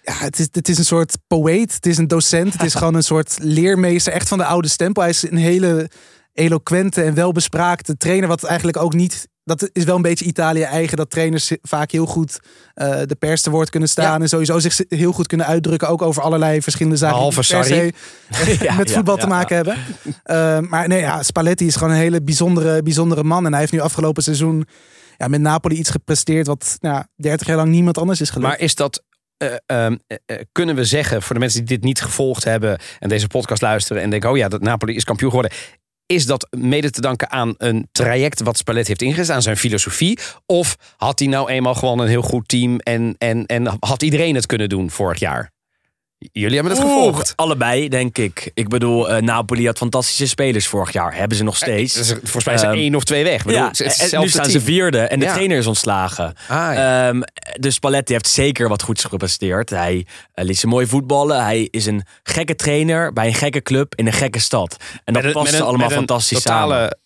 Ja, het, is, het is een soort poëet. Het is een docent. Het is gewoon een soort leermeester. Echt van de oude stempel. Hij is een hele eloquente en welbespraakte trainer. Wat eigenlijk ook niet... Dat is wel een beetje Italië eigen. Dat trainers vaak heel goed eh, de pers te woord kunnen staan. Ja. En sowieso zich heel goed kunnen uitdrukken. Ook over allerlei verschillende zaken. se Ja, met voetbal ja, te maken hebben. Eh, maar nee, ja, Spalletti is gewoon een hele bijzondere, bijzondere man. En hij heeft nu afgelopen seizoen ja, met Napoli iets gepresteerd wat nou, ja, 30 jaar lang niemand anders is gelukt. Maar is dat. eh, ehm, eh, eh, kunnen we zeggen, voor de mensen die dit niet gevolgd hebben en deze podcast luisteren en denken: oh ja, dat Napoli is kampioen geworden. Is dat mede te danken aan een traject wat Spalletti heeft ingezet, aan zijn filosofie? Of had hij nou eenmaal gewoon een heel goed team en, en, en had iedereen het kunnen doen vorig jaar? Jullie hebben het Oeh, gevolgd. Allebei, denk ik. Ik bedoel, eh, Napoli had fantastische spelers vorig jaar. Hebben ze nog steeds. Dus volgens mij zijn Ehm, één of twee weg. Bedoel, ja, het is en nu staan ze vierde en de Ja. trainer is ontslagen. Ah, ja. Ehm, dus Spalletti heeft zeker wat goeds gepresteerd. Hij eh, liet ze mooi voetballen. Hij is een gekke trainer bij een gekke club in een gekke stad. En dat een- past een- allemaal met een fantastisch totale samen.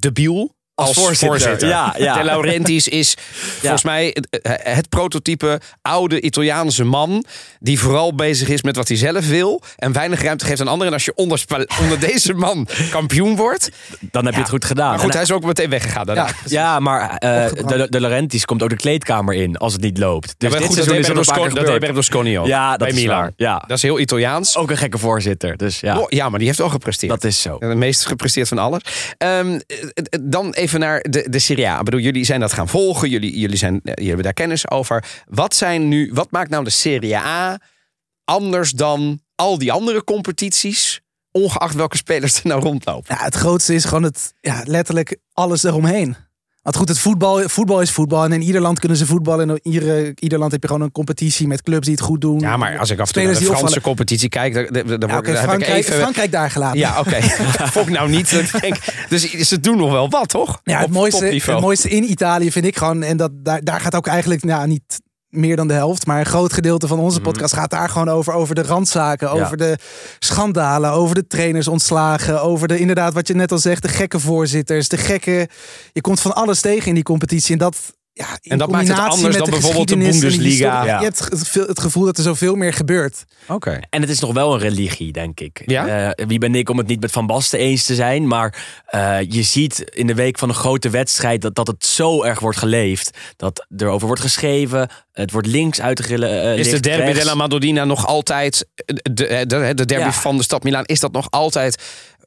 debiel als, Als voorzitter. voorzitter. Ja, ja. De Laurentiis is volgens mij het, het prototype oude Italiaanse man... die vooral bezig is met wat hij zelf wil... en weinig ruimte geeft aan anderen. En als je onder, onder deze man kampioen wordt... Dan heb je het goed gedaan. Maar goed, En hij is ook meteen weggegaan daarna. ja, maar eh, de, de Laurentiis komt ook de kleedkamer in als het niet loopt. Dus dit goed, dat deed er Berlusconi- ook. Ja, dat bij is Milan. Ja. Dat is heel Italiaans. Ook een gekke voorzitter. Dus ja, Oh, ja, maar die heeft wel gepresteerd. dat is zo. Het meest gepresteerd van alles. Ehm, eh, eh, dan even naar de, de Serie A. Ik bedoel, jullie zijn dat gaan volgen. Jullie, jullie, zijn, eh, jullie hebben daar kennis over. Wat, zijn nu, wat maakt nou de Serie A anders dan al die andere competities? Ongeacht welke spelers er nou rondlopen. Ja, het grootste is gewoon het, ja, letterlijk alles eromheen. Want goed, het voetbal, voetbal is voetbal. En in ieder land kunnen ze voetballen. En in ieder, ieder land heb je gewoon een competitie met clubs die het goed doen. Ja, maar als ik af en toe naar de Franse opvallen. competitie kijk, dan, dan, dan, Ja, heb ik Frankrijk, even... Frankrijk daar gelaten. Ja, oké. Vond ik nou niet. dat ik denk, dus ze doen nog wel wat, toch? Ja, het, Op mooiste, het mooiste in Italië vind ik gewoon, en dat, daar, daar gaat ook eigenlijk nou, niet meer dan de helft, maar een groot gedeelte van onze podcast gaat daar gewoon over. Over de randzaken, over de schandalen, over de trainers ontslagen, over de inderdaad wat je net al zegt, de gekke voorzitters, de gekke. Je komt van alles tegen in die competitie en dat. Ja, in En dat maakt het anders dan bijvoorbeeld de Bundesliga. Ja. Je hebt het gevoel- dat er zoveel meer gebeurt. Oké. En het is nog wel een religie, denk ik. Ja? Eh, wie ben ik om het niet met Van Basten eens te zijn? Maar eh, je ziet in de week van een grote wedstrijd dat, dat het zo erg wordt geleefd. Dat er over wordt geschreven. Het wordt links uitgrillen. eh, Is de derby rechts. della Madonnina nog altijd, de, de, de, de derby Ja. van de stad Milaan, is dat nog altijd,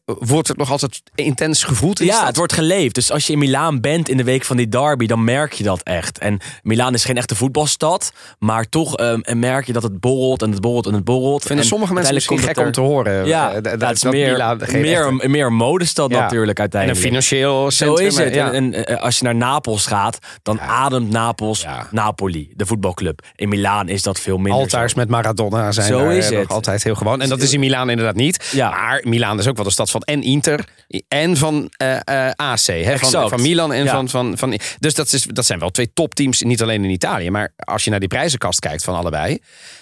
wordt het nog altijd intens gevoeld? Is Ja, het wordt geleefd. Dus als je in Milaan bent in de week van die derby, dan merk je dat echt. En Milaan is geen echte voetbalstad, maar toch ehm, merk je dat het borrelt en het borrelt en het borrelt. Vinden En sommige mensen misschien uiteindelijk gek om te horen. Ja, eh, dat, dat- is dat meer, Milaan geen meer, echte- meer een modestad Ja. natuurlijk en een uiteindelijk. financieel Zo is het. ja. En, en, eh, als je naar Napels gaat, dan ademt Napels. Napoli, de voetbalclub. In Milaan is dat veel minder. Altaars zo. met Maradona zijn Zo is eh, nog het. altijd heel gewoon. En dat is in Milaan inderdaad niet. Ja. Maar Milaan is ook wel de stad van en Inter en van eh, eh, AC. Hè? Van, van Milan en Ja. van, van, van... Dus dat, is, dat zijn wel twee topteams, niet alleen in Italië. Maar als je naar die prijzenkast kijkt van allebei.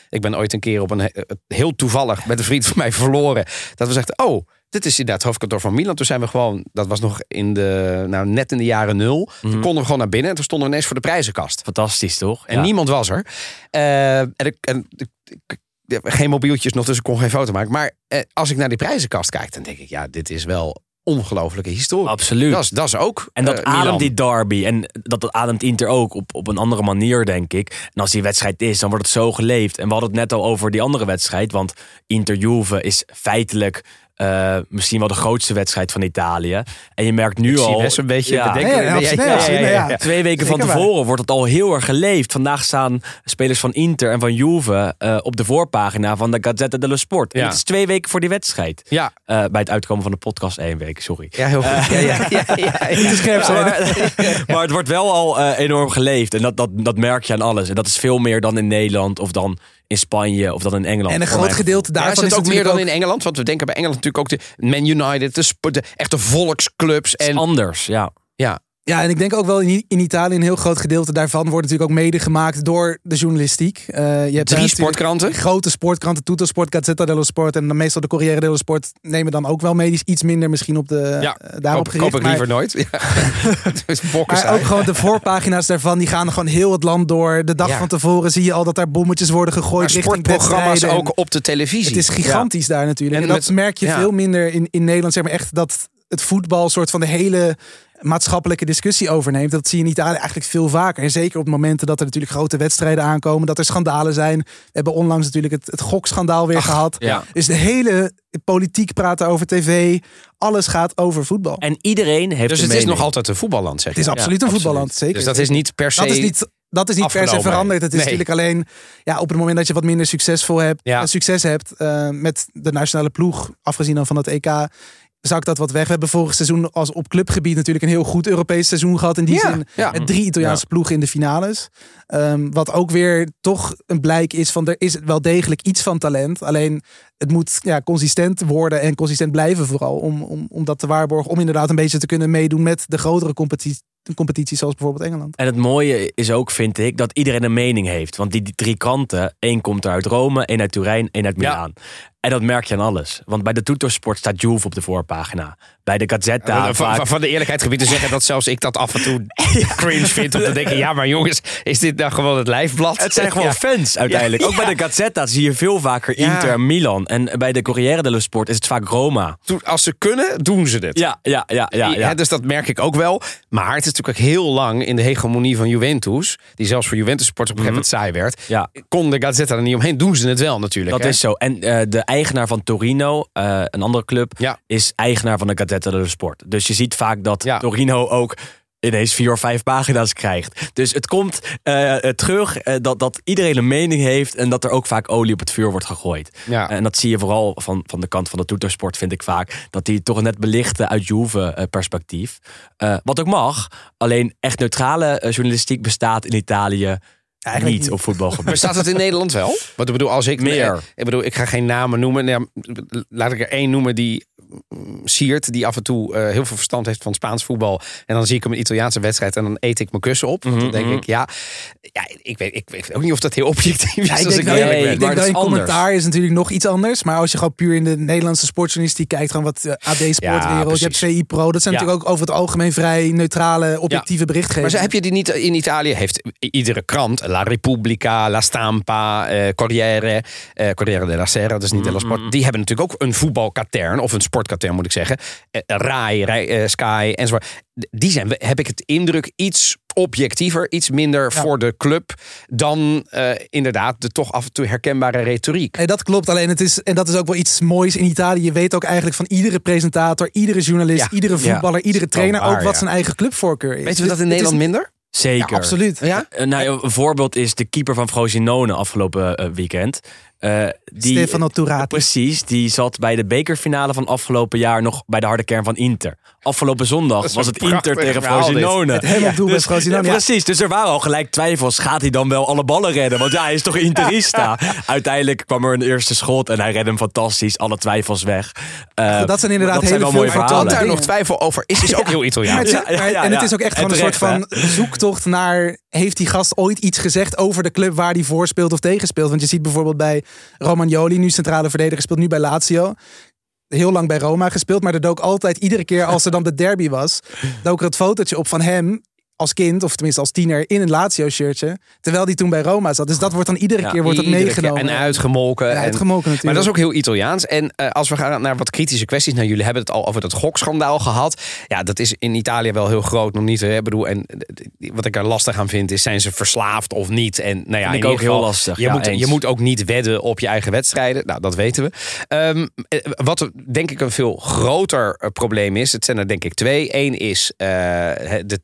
Ik ben ooit een keer op een he- heel toevallig met een vriend van mij verloren. Dat we zeggen, oh, dit is inderdaad het hoofdkantoor van Milan. Toen zijn we gewoon, dat was nog in de, nou, net in de jaren nul. Mhm. Toen konden we gewoon naar binnen en toen stonden we ineens voor de prijzenkast. Fantastisch, toch? En Ja. niemand was er. Eh, en ik, en ik- geen mobieltjes nog, dus ik kon geen foto maken. Maar eh, als ik naar die prijzenkast kijk, dan denk ik, ja, dit is wel ongelofelijke historie. Absoluut. Dat is, dat is ook. En dat eh, ademt die derby. En dat, dat ademt Inter ook op, op een andere manier, denk ik. En als die wedstrijd is, dan wordt het zo geleefd. En we hadden het net al over die andere wedstrijd. Want Inter-Juve is feitelijk eh, misschien wel de grootste wedstrijd van Italië. En je merkt nu Ik al... Een beetje Ja. bedenken. Ja, ja, absoluut, Ja, ja, ja, absoluut, ja, ja. ja. Twee weken van waar. tevoren wordt het al heel erg geleefd. Vandaag staan spelers van Inter en van Juve eh, op de voorpagina van de Gazzetta dello Sport. En Ja. het is twee weken voor die wedstrijd. Ja, Eh, bij het uitkomen van de podcast één week, sorry. ja, heel goed. ja, ja, ja, ja, ja. scherp zijn. maar, maar het wordt wel al enorm geleefd. En dat, dat, dat merk je aan alles. En dat is veel meer dan in Nederland of dan in Spanje of dan in Engeland. En een groot gedeelte Ja, daarvan is het ook meer dan in Engeland? Want we denken bij Engeland natuurlijk ook de Man United, de, de echte volksclubs. En, anders, ja. ja, Ja, en ik denk ook wel in, in Italië een heel groot gedeelte daarvan wordt natuurlijk ook mede gemaakt door de journalistiek. Eh, je hebt drie sportkranten. Grote sportkranten, Tutto Sport, Gazzetta dello Sport en dan meestal de Corriere dello Sport nemen dan ook wel medisch iets minder misschien op de, Ja, eh, daarop koop, gericht. koop ik maar- liever nooit. Ja. dus Maar ook gewoon de voorpagina's daarvan, die gaan gewoon heel het land door. De dag Ja. van tevoren zie je al dat daar bommetjes worden gegooid Maar sportprogramma's ook op de televisie. Het is gigantisch daar natuurlijk. En En, dat met- merk je veel minder in, in Nederland. Zeg maar echt dat het voetbal soort van de hele maatschappelijke discussie overneemt. Dat zie je in Italië eigenlijk veel vaker. En zeker op momenten dat er natuurlijk grote wedstrijden aankomen. Dat er schandalen zijn. We hebben onlangs natuurlijk het, het gokschandaal weer gehad. ja. Dus de hele politiek praat over tv. Alles gaat over voetbal. En iedereen heeft Dus het is nog altijd een voetballand, zeg het is je. absoluut een absoluut. voetballand. Zeker. Dus dat is niet per se... Dat is niet, dat is niet per se veranderd. Het is Nee. natuurlijk alleen ja, op het moment dat je wat minder succesvol hebt, Ja. succes hebt eh, met de nationale ploeg, afgezien dan van het EK, zakt dat wat weg. We hebben vorig seizoen als op clubgebied natuurlijk een heel goed Europees seizoen gehad. In die Ja, zin ja. met drie Italiaanse ploegen in de finales. Ehm, wat ook weer toch een blijk is van er is wel degelijk iets van talent. Alleen het moet ja, consistent worden en consistent blijven vooral. Om, om, om dat te waarborgen. Om inderdaad een beetje te kunnen meedoen met de grotere competities. Competities zoals bijvoorbeeld Engeland. En het mooie is ook, vind ik, dat iedereen een mening heeft. Want die, die drie kanten, één komt er uit Rome, één uit Turijn, één uit Ja. En dat merk je aan alles. Want bij de Toetersport staat Juve op de voorpagina. Bij de Gazzetta van, vaak- van, de eerlijkheid gebied te zeggen dat zelfs ik dat af en toe cringe vind. Om te denken, ja maar jongens, is dit nou gewoon het lijfblad? Het zijn gewoon Ja. fans uiteindelijk. Ja. Ook bij de Gazzetta zie je veel vaker. Inter Milan. En bij de Corriere dello Sport is het vaak Roma. Als ze kunnen, doen ze dit. Ja, ja, ja, ja. dus dat merk ik ook wel. Maar het is natuurlijk ook heel lang in de hegemonie van Juventus. Die zelfs voor Juventus Sports op een gegeven moment saai werd. Kon de Gazzetta er niet omheen. Doen ze het wel natuurlijk. Dat hè? is zo. En eh, de eigenaar van Torino, eh, een andere club, Ja. is eigenaar van de Gazzetta dello Sport. Dus je ziet vaak dat Ja. Torino ook ineens vier of vijf pagina's krijgt. Dus het komt eh, eh, terug dat, dat iedereen een mening heeft en dat er ook vaak olie op het vuur wordt gegooid. Ja. En dat zie je vooral van, van de kant van de toetersport, vind ik vaak. Dat die toch net belichten uit Juve-perspectief. wat ook mag. Alleen echt neutrale journalistiek bestaat in Italië Eigenlijk niet op voetbalgebied. Bestaat het in Nederland wel? Want ik bedoel, als ik Meer. Ik bedoel, ik ga geen namen noemen. Nou, laat ik er één noemen die Siert, die af en toe eh, heel veel verstand heeft van Spaans voetbal. En dan zie ik hem een Italiaanse wedstrijd en dan eet ik mijn kussen op. Mhm, dan denk mhm. ik, ja, ja ik, weet, ik weet ook niet of dat heel objectief is. Ja, ik als denk, ik dat, eerlijk nee, ben. ik denk dat een commentaar is natuurlijk nog iets anders. Maar als je gewoon puur in de Nederlandse sportjournalistiek kijkt, gewoon wat eh, AD Sportwereld, je hebt. VI Pro, dat zijn Ja. natuurlijk ook over het algemeen vrij neutrale, objectieve berichtgeving. Maar ze- heb je die niet in Italië? Heeft iedere krant, La Repubblica, La Stampa, eh, Corriere, eh, Corriere della Sera, dat is niet della Sport. Die hebben natuurlijk ook een voetbalkatern, of een sportkatern moet ik zeggen. Eh, Rai, Rai, eh, Sky enzovoort. Die zijn, heb ik het indruk, iets objectiever, iets minder Ja. voor de club dan eh, inderdaad de toch af en toe herkenbare retoriek. Nee, dat klopt. Alleen het is, en dat is ook wel iets moois in Italië. Je weet ook eigenlijk van iedere presentator, iedere journalist, Ja. iedere voetballer, iedere trainer waar, ook wat ja. zijn eigen clubvoorkeur is. Weten we dat Dus in het is- Nederland minder? Zeker. Ja, absoluut. Ja? Eh, nou, een voorbeeld is de keeper van Frosinone afgelopen weekend. Eh, die, Stefano Turati. Precies, die zat bij de bekerfinale van afgelopen jaar nog bij de harde kern van Inter. Afgelopen zondag was het Inter tegen. Frosinone. Het doel Dus- Frosinone, ja, ja. Precies, dus er waren al gelijk twijfels. Gaat hij dan wel alle ballen redden? Want ja, hij is toch Interista? Uiteindelijk kwam er een eerste schot en hij redde hem fantastisch. Alle twijfels weg. Eh, dat zijn inderdaad dat zijn hele wel mooie veel Want verhalen. daar nog twijfel over is, is ook heel Italiaans. het, Ja, ja, ja, en het is ook echt gewoon een soort van zoektocht naar... heeft die gast ooit iets gezegd over de club waar hij voor speelt of tegen speelt? Want je ziet bijvoorbeeld bij Romagnoli, nu centrale verdediger, speelt nu bij Lazio. Heel lang bij Roma gespeeld, maar er dook altijd iedere keer als er dan de derby was... dook er het fotootje op van hem als kind, of tenminste als tiener, in een Lazio-shirtje. Terwijl die toen bij Roma zat. Dus dat wordt dan iedere Ja, keer wordt dat Iedere meegenomen. keer En uitgemolken. Ja, en- uitgemolken natuurlijk. Maar dat is ook heel Italiaans. En eh, als we gaan naar wat kritische kwesties. Nou, jullie hebben het al over dat gokschandaal gehad. Ja, dat is in Italië wel heel groot. Nog niet, hè? Ik bedoel, en eh, wat ik er lastig aan vind, is zijn ze verslaafd of niet? En nou ja, Vind ik in ook ieder geval, heel lastig. Je, Ja, moet, eens. je moet ook niet wedden op je eigen wedstrijden. Nou, dat weten we. Ehm, eh, wat denk ik een veel groter probleem is, het zijn er denk ik twee. Eén is eh, de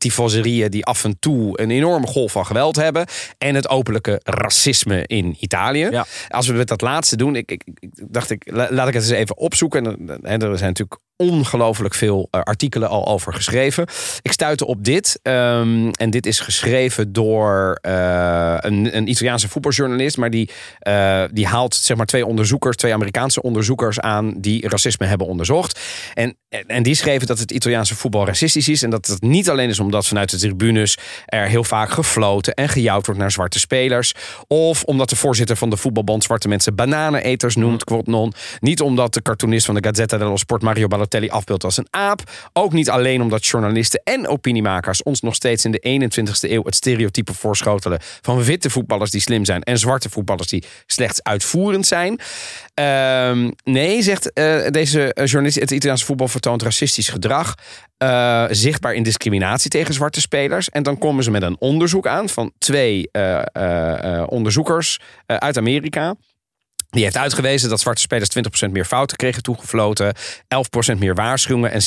die af en toe een enorme golf van geweld hebben. En het openlijke racisme in Italië. Ja. Als we met dat laatste doen, ik, ik, ik dacht ik, la- laat ik het eens even opzoeken. En, en er zijn natuurlijk ongelooflijk veel eh, artikelen al over geschreven. Ik stuitte op dit. ehm, en dit is geschreven door eh, een, een Italiaanse voetbaljournalist. Maar die, eh, die haalt zeg maar twee onderzoekers, twee Amerikaanse onderzoekers aan die racisme hebben onderzocht. En, en, en die schreven dat het Italiaanse voetbal racistisch is. En dat het niet alleen is omdat vanuit de tribunes er heel vaak gefloten en gejouwd wordt naar zwarte spelers. Of omdat de voorzitter van de voetbalbond zwarte mensen bananeneters noemt, quote non. Niet omdat de cartoonist van de Gazzetta dello Sport Mario Balotelli afbeeldt als een aap. Ook niet alleen omdat journalisten en opiniemakers ons nog steeds in de 21ste eeuw het stereotype voorschotelen van witte voetballers die slim zijn en zwarte voetballers die slechts uitvoerend zijn. Ehm, nee, zegt eh, deze eh, journalist, het Italiaanse voetbal vertoont racistisch gedrag. eh, zichtbaar in discriminatie tegen zwarte spelers. En dan komen ze met een onderzoek aan van twee onderzoekers uit Amerika. Die heeft uitgewezen dat zwarte spelers 20% meer fouten kregen toegefloten. 11% meer waarschuwingen en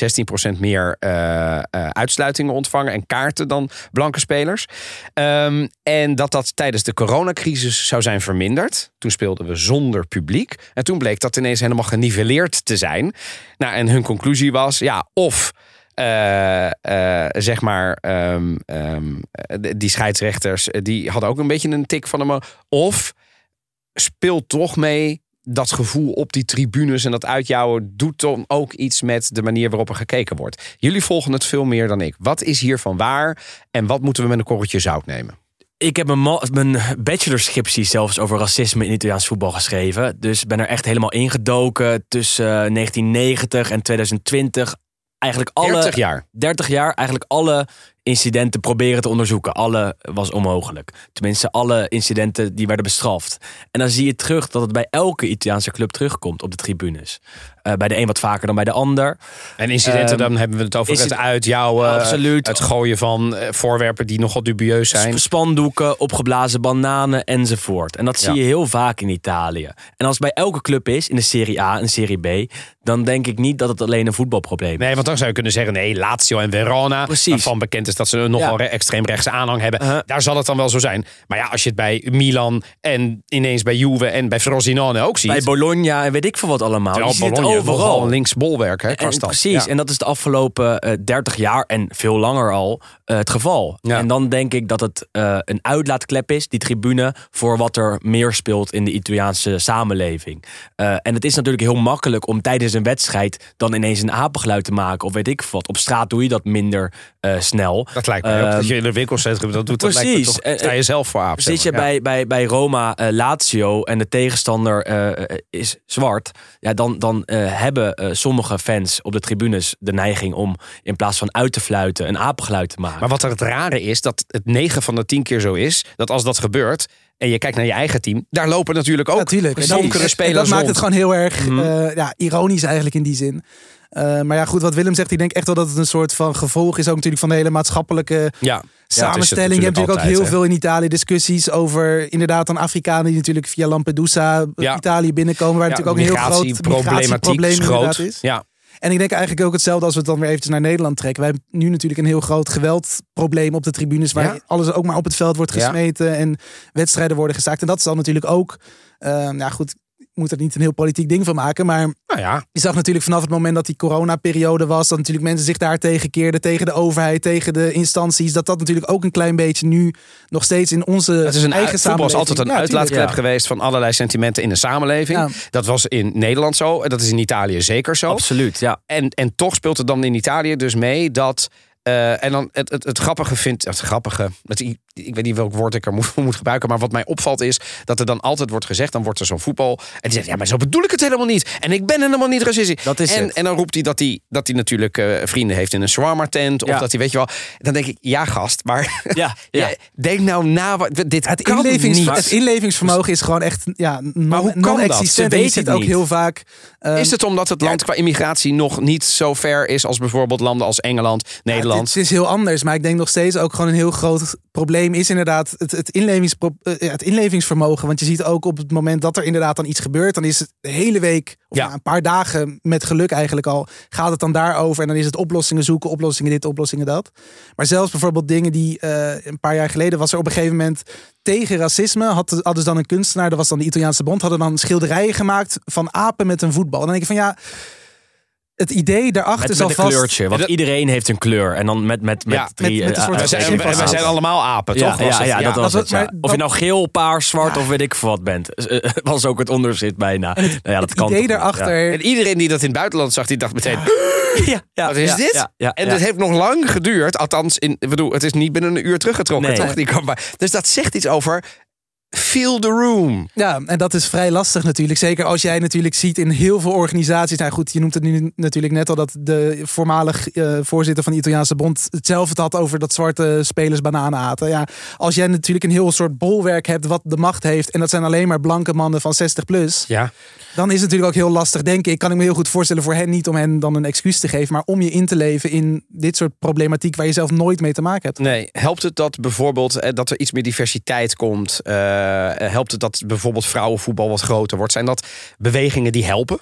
16% meer eh, eh, uitsluitingen ontvangen en kaarten dan blanke spelers. Ehm, en dat dat tijdens de coronacrisis zou zijn verminderd. Toen speelden we zonder publiek. En toen bleek dat ineens helemaal geniveleerd te zijn. Nou, en hun conclusie was, ja, of... eh, zeg maar, ehm, ehm, eh, die scheidsrechters, die hadden ook een beetje een tik van hem. Of speelt toch mee dat gevoel op die tribunes en dat uitjouwen doet dan ook iets met de manier waarop er gekeken wordt. Jullie volgen het veel meer dan ik. Wat is hiervan waar en wat moeten we met een korreltje zout nemen? Ik heb mijn, mijn bachelorscriptie zelfs over racisme in Italiaans voetbal geschreven. Dus ben er echt helemaal ingedoken tussen eh, 1990 en 2020. Eigenlijk alle 30 jaar. 30 jaar eigenlijk alle incidenten proberen te onderzoeken. Alle was onmogelijk. Tenminste, alle incidenten die werden bestraft. En dan zie je terug dat het bij elke Italiaanse club terugkomt op de tribunes. Eh, bij de een wat vaker dan bij de ander. En incidenten, Ehm, dan hebben we het over het het- uitjouwen, Absoluut. het gooien van eh, voorwerpen die nogal dubieus zijn. Spandoeken, opgeblazen bananen enzovoort. En dat zie je heel vaak in Italië. En als het bij elke club is, in de Serie A en Serie B... dan denk ik niet dat het alleen een voetbalprobleem is. Nee, want dan zou je kunnen zeggen, nee, Lazio en Verona, Precies. waarvan bekend is dat ze een nogal Ja. extreem rechtse aanhang hebben. Uh-huh. Daar zal het dan wel zo zijn. Maar ja, als je het bij Milan en ineens bij Juve en bij Frosinone ook ziet. Bij Bologna en weet ik veel wat allemaal. Terwijl je ziet overal. een links bolwerk, hè, En, precies, Ja. en dat is de afgelopen eh 30 jaar en veel langer al eh, het geval. Ja. En dan denk ik dat het eh, een uitlaatklep is, die tribune, voor wat er meer speelt in de Italiaanse samenleving. Eh, en het is natuurlijk heel makkelijk om tijdens een wedstrijd dan ineens een apengeluid te maken of weet ik veel wat. Op straat doe je dat minder eh, Dat lijkt mij ook. Ehm, Dat je in een winkelcentrum dat doet, dat lijkt me precies. toch, sta je zelf voor aap. Zit je bij, bij, bij Roma eh, Lazio en de tegenstander eh, is zwart, ja, dan, dan eh, hebben eh, sommige fans op de tribunes de neiging om in plaats van uit te fluiten een apengeluid te maken. Maar wat er het rare is, dat het 9 van de 10 keer zo is, dat als dat gebeurt en je kijkt naar je eigen team, daar lopen natuurlijk ook Natuurlijk. Donkere en spelers Dat maakt het gewoon heel erg Mhm. eh, ja, ironisch eigenlijk in die zin. Eh, maar ja, goed, wat Willem zegt, ik denk echt wel dat het een soort van gevolg is ook natuurlijk van de hele maatschappelijke Ja, samenstelling. je hebt natuurlijk ook heel veel in Italië discussies over inderdaad dan Afrikanen die natuurlijk via Lampedusa Ja. Italië binnenkomen. Waar natuurlijk ook een heel groot migratieprobleem groot. is. Ja, En ik denk eigenlijk ook hetzelfde als we het dan weer eventjes naar Nederland trekken. Wij hebben nu natuurlijk een heel groot geweldprobleem op de tribunes. Waar Ja. alles ook maar op het veld wordt Ja. gesmeten. En wedstrijden worden gestaakt. En dat is dan natuurlijk ook... eh, nou goed, moet er niet een heel politiek ding van maken. Maar nou ja. je zag natuurlijk vanaf het moment dat die coronaperiode was... dat natuurlijk mensen zich daar tegen keerden. Tegen de overheid, tegen de instanties. Dat dat natuurlijk ook een klein beetje nu nog steeds in onze Het is een eigen voetbal is samenleving... altijd een Ja, uitlaatklep Ja. geweest van allerlei sentimenten in de samenleving. Ja. Dat was in Nederland zo. en Dat is in Italië zeker zo. Absoluut, ja. En, en toch speelt het dan in Italië dus mee dat. eh, en dan het, het, het grappige vindt. Het grappige. Het, ik weet niet welk woord ik er moet, moet gebruiken. Maar wat mij opvalt is dat er dan altijd wordt gezegd. Dan wordt er zo'n voetbal. En die zegt. Ja, maar zo bedoel ik het helemaal niet. En ik ben helemaal niet racistisch. Dat is en, het. en dan roept hij dat hij, dat hij natuurlijk eh, vrienden heeft in een shawarma tent. Of Ja. dat hij, weet je wel. Dan denk ik. Ja, gast. Maar. Ja, ja. denk nou na. wat- Dit Het, inlevings, niet. het inlevingsvermogen is gewoon echt ja, non- hoe kan dat? Ze weten het ook niet. heel vaak... eh, Is het omdat het land qua immigratie nog niet zo ver is als bijvoorbeeld landen als Engeland, Nederland? Het is heel anders, maar ik denk nog steeds ook gewoon een heel groot probleem is inderdaad het, het, inlevingspro- eh, het inlevingsvermogen. Want je ziet ook op het moment dat er inderdaad dan iets gebeurt, dan is het de hele week of Ja. nou, een paar dagen met geluk eigenlijk al, gaat het dan daarover en dan is het oplossingen zoeken, oplossingen dit, oplossingen dat. Maar zelfs bijvoorbeeld dingen die eh, een paar jaar geleden was er op een gegeven moment tegen racisme, had, hadden ze dan een kunstenaar, dat was dan de Italiaanse bond, hadden dan schilderijen gemaakt van apen met een voetbal. En dan denk ik van ja, het idee daarachter Met, zal met een vast... kleurtje. Want Dat- iedereen heeft een kleur. En dan met, met, met Ja, drie... met- met een eh, soort eh, we, zijn, eh, van we zijn allemaal apen, Ja, toch? Ja, het? ja, dat was dat het. maar Of je dat- nou geel, paars, zwart of weet ik veel wat bent. Eh, was ook het onderzit bijna. Nou ja, dat het kan idee daarachter... En iedereen die dat in het buitenland zag, die dacht meteen... Ja, ja, Wat is ja, dit? Ja, ja, en ja. het heeft nog lang geduurd. Althans, in, bedoel, het is niet binnen een uur teruggetrokken. Nee. Toch? Die. Dus dat zegt iets over... Feel the room. Ja, en dat is vrij lastig natuurlijk. Zeker als jij natuurlijk ziet in heel veel organisaties. Nou goed, je noemt het nu natuurlijk net al dat de voormalig eh, voorzitter van de Italiaanse Bond hetzelfde had over dat zwarte spelers bananen aten. Ja, als jij natuurlijk een heel soort bolwerk hebt wat de macht heeft. En dat zijn alleen maar blanke mannen van 60 plus. Ja. Dan is het natuurlijk ook heel lastig, denk ik. Kan ik me heel goed voorstellen voor hen niet om hen dan een excuus te geven. Maar om je in te leven in dit soort problematiek waar je zelf nooit mee te maken hebt. Nee, helpt het dat bijvoorbeeld eh, dat er iets meer diversiteit komt? Eh, helpt het dat bijvoorbeeld vrouwenvoetbal wat groter wordt? Zijn dat bewegingen die helpen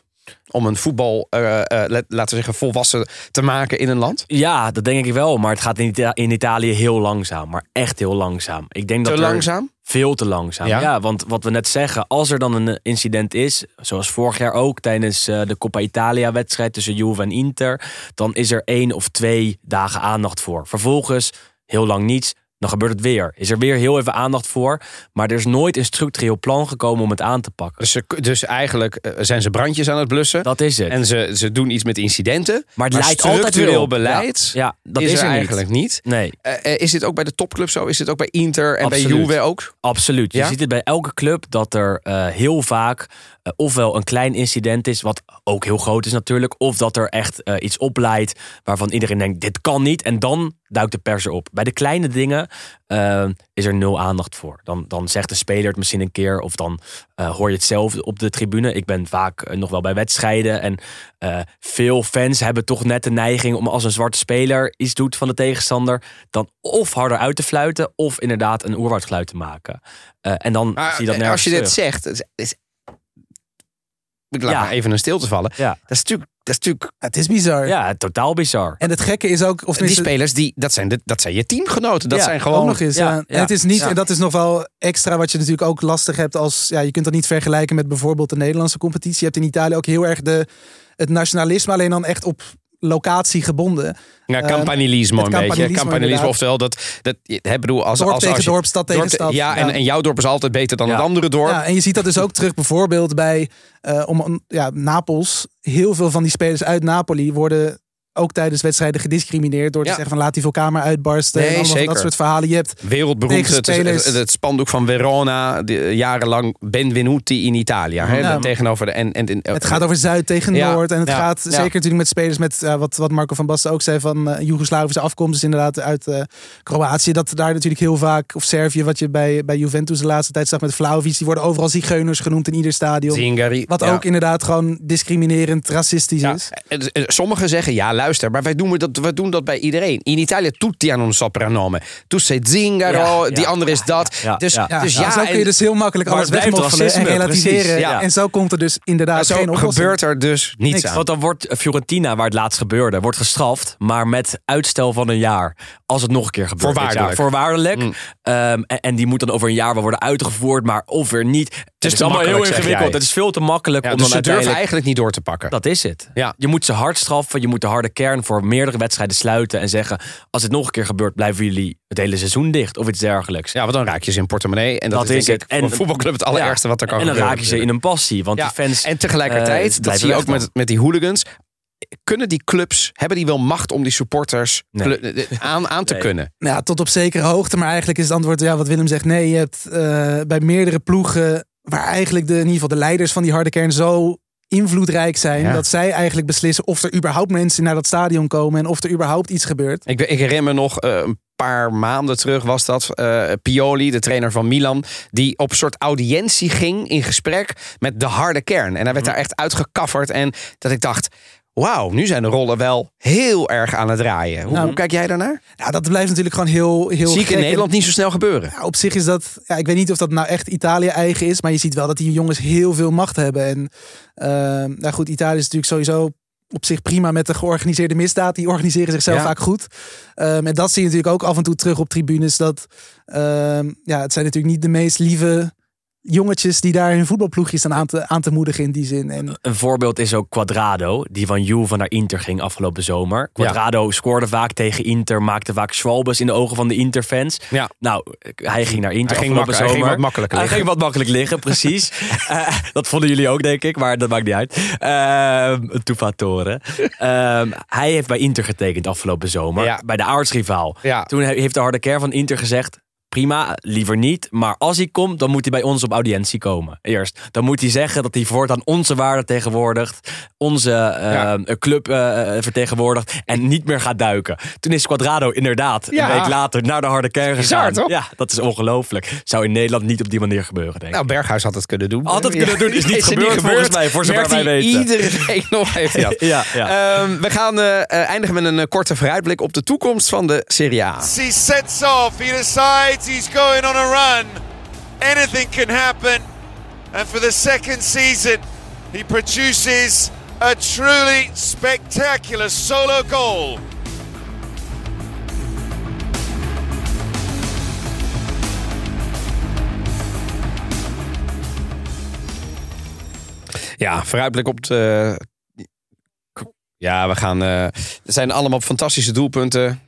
om een voetbal, eh, eh, laten we zeggen, volwassen te maken in een land? Ja, dat denk ik wel. Maar het gaat in, Ita- in Italië heel langzaam. Maar echt heel langzaam. Ik denk Te dat langzaam? Veel te langzaam. Ja? Ja? want wat we net zeggen, als er dan een eh, incident is, zoals vorig jaar ook tijdens eh, de Coppa Italia wedstrijd tussen Juve en Inter, dan is er één of twee dagen aandacht voor. Vervolgens heel lang niets. Dan gebeurt het weer. Is er weer heel even aandacht voor. Maar er is nooit een structureel plan gekomen om het aan te pakken. Dus, ze, dus eigenlijk eh, zijn ze brandjes aan het blussen. Dat is het. En ze, ze doen iets met incidenten. maar het leidt altijd weer op. beleid Ja, ja, dat is, is, er eigenlijk niet. Nee. Eh, eh, is dit ook bij de topclub zo? Is dit ook bij Inter en bij. Juve ook? Absoluut. Je ziet het bij elke club dat er heel vaak ofwel een klein incident is, wat ook heel groot is natuurlijk, of dat er echt iets opleidt waarvan iedereen denkt: dit kan niet. En dan duikt de pers erop. Bij de kleine dingen eh, is er nul aandacht voor. Dan, dan zegt de speler het misschien een keer, of dan eh, hoor je het zelf op de tribune. Ik ben vaak eh, nog wel bij wedstrijden. En eh, veel fans hebben toch net de neiging om als een zwarte speler iets doet van de tegenstander, dan of harder uit te fluiten, of inderdaad een oerwoudgeluid te maken. En dan Maar zie je dat nergens als je dit terug. zegt, het is- ik laat Ja. maar even een stilte vallen. Ja. Dat is natuurlijk Dat is natuurlijk... Het is bizar. Ja, totaal bizar. En het gekke is ook... Of Die spelers, die, dat, zijn de, dat zijn je teamgenoten. Dat Ja, zijn Ook gewoon... nog eens. ja, Ja, En het is niet, en dat is nog wel extra wat je natuurlijk ook lastig hebt als. Ja, je kunt dat niet vergelijken met bijvoorbeeld de Nederlandse competitie. Je hebt in Italië ook heel erg de, het nationalisme, alleen dan echt op locatie gebonden. Ja, Ehm, campanilismo een beetje. inderdaad. oftewel dat... dat hè, bedoel, als, Dorp als, tegen als je- dorp, stad tegen stad. Ja, En, Ja. en jouw dorp is altijd beter dan Ja. het andere dorp. Ja, en je ziet dat dus ook terug bijvoorbeeld bij eh, om, ja, Napels. Heel veel van die spelers uit Napoli worden ook tijdens wedstrijden gediscrimineerd door te Ja. zeggen van laat die vulkaan uitbarsten. Nee, en allemaal dat soort verhalen. Je hebt Wereldberoemd het, het, het spandoek van Verona, de, jarenlang Benvenuti in Italië. Hè, Ja. tegenover de, en, en, en- Het gaat over Zuid tegen Ja, Noord. En het gaat zeker natuurlijk met spelers met ja, wat, wat Marco van Basten ook zei van eh Joegoslavische afkomst. Dus inderdaad uit eh, Kroatië. Dat daar natuurlijk heel vaak, of Servië, wat je bij, bij Juventus de laatste tijd zag met Vlaovic. Die worden overal zigeuners genoemd in ieder stadion. Zingari. Wat ook inderdaad gewoon discriminerend, racistisch is. en- en Sommigen zeggen, ja luister, maar wij doen dat, we doen dat bij iedereen. In Italië, tutti hanno un soprannome. Tu sei Zingaro, Ja, ja, die andere is dat. ja, dus ja. dus Ja, ja, zo kun je dus heel makkelijk alles wegmoffelen en relativeren. En zo komt er dus inderdaad zo geen oplossing. gebeurt er dus niets Niks. aan. Want dan wordt Fiorentina, waar het laatst gebeurde, wordt gestraft, maar met uitstel van een jaar. Als het nog een keer gebeurt. Voorwaardelijk. Voorwaardelijk. Mm. Ehm, en, en die moet dan over een jaar wel worden uitgevoerd, maar of weer niet. Het is, allemaal heel ingewikkeld. Het is veel te makkelijk Ja, om dus dan ze durven uiteindelijk... eigenlijk niet door te pakken. Dat is het. Ja. Je moet ze hard straffen. Je moet de harde kern voor meerdere wedstrijden sluiten. En zeggen, als het nog een keer gebeurt, blijven jullie het hele seizoen dicht. Of iets dergelijks. Ja, want dan raak je ze in portemonnee. En dat, Dat is, het. ik voor En- een voetbalclub het allerergste Ja. wat er kan En dan gebeuren. raak je ze in een passie. Want Ja, die fans... En tegelijkertijd, eh, dat zie je ook met, met die hooligans. Kunnen die clubs, hebben die wel macht om die supporters Nee. kle- eh, aan, aan te Nee. kunnen? Ja, tot op zekere hoogte. Maar eigenlijk is het antwoord ja, wat Willem zegt. Nee, je hebt eh, bij meerdere ploegen waar eigenlijk de, in ieder geval de leiders van die harde kern zo invloedrijk zijn. Ja. Dat zij eigenlijk beslissen of er überhaupt mensen naar dat stadion komen. En of er überhaupt iets gebeurt. Ik, ik herinner me nog eh, een paar maanden terug was dat. eh, Pioli, de trainer van Milan, die op een soort audiëntie ging in gesprek met de harde kern. En hij werd daar echt uitgekafferd. En dat ik dacht, wauw, nu zijn de rollen wel heel erg aan het draaien. Hoe, Nou, hoe kijk jij daarnaar? Ja, dat blijft natuurlijk gewoon heel, heel Zie ik in Nederland niet zo snel gebeuren. Ja, op zich is dat, ja, ik weet niet of dat nou echt Italië eigen is, maar je ziet wel dat die jongens heel veel macht hebben. En ehm, nou goed, Italië is natuurlijk sowieso op zich prima met de georganiseerde misdaad. Die organiseren zichzelf Ja. vaak goed. Ehm, en dat zie je natuurlijk ook af en toe terug op tribunes. Dat, ehm, ja, het zijn natuurlijk niet de meest lieve jongetjes die daar hun voetbalploegjes aan, aan, te, aan te moedigen in die zin. En Een voorbeeld is ook Quadrado, die van Juve naar Inter ging afgelopen zomer. Quadrado scoorde vaak tegen Inter, maakte vaak schwalbes in de ogen van de Interfans. Ja. Nou, hij ging naar Inter Hij ging, afgelopen mak- hij zomer. ging wat makkelijker Hij liggen. ging wat makkelijk liggen, precies. Eh, dat vonden jullie ook, denk ik, maar dat maakt niet uit. Ehm hij heeft bij Inter getekend afgelopen zomer, Ja. bij de aartsrivaal. Ja. Toen he- heeft de harde kern van Inter gezegd... Prima, liever niet. Maar als hij komt, dan moet hij bij ons op audiëntie komen. Eerst. Dan moet hij zeggen dat hij voortaan onze waarden tegenwoordigt. Onze eh, Ja. club eh, vertegenwoordigt. En niet meer gaat duiken. Toen is Quadrado inderdaad Ja. een week later naar de harde kern Bizar, gegaan. toch? Ja, dat is ongelooflijk. Zou in Nederland niet op die manier gebeuren, denk ik. Nou, Berghuis had het kunnen doen. Had het kunnen doen, is niet er gebeurd volgens mij, voor zover wij weten. Iedere week nog heeft dat. Ja, ja. Ehm, we gaan eh, eh, eindigen met een eh, korte vooruitblik op de toekomst van de Serie A. He sets off, he decides he's going on a run. Anything can happen. And for the second season, he produces a truly spectacular solo goal. Ja, vooruitblik op de. Ja, we gaan. eh, er zijn allemaal fantastische doelpunten.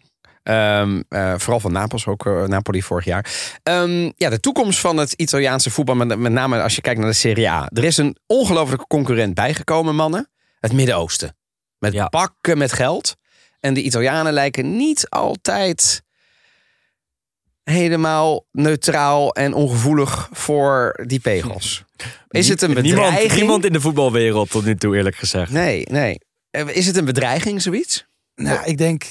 Ehm, eh, vooral van Napels, ook eh, Napoli vorig jaar. Ehm, ja, de toekomst van het Italiaanse voetbal, met, met name als je kijkt naar de Serie A. Er is een ongelofelijke concurrent bijgekomen, mannen. Het Midden-Oosten. Met Ja. bakken met geld. En de Italianen lijken niet altijd helemaal neutraal en ongevoelig voor die pegels. Is het een bedreiging? Niemand, niemand in de voetbalwereld tot nu toe, eerlijk gezegd. Nee, nee. Eh, Is het een bedreiging, zoiets? nou, ik denk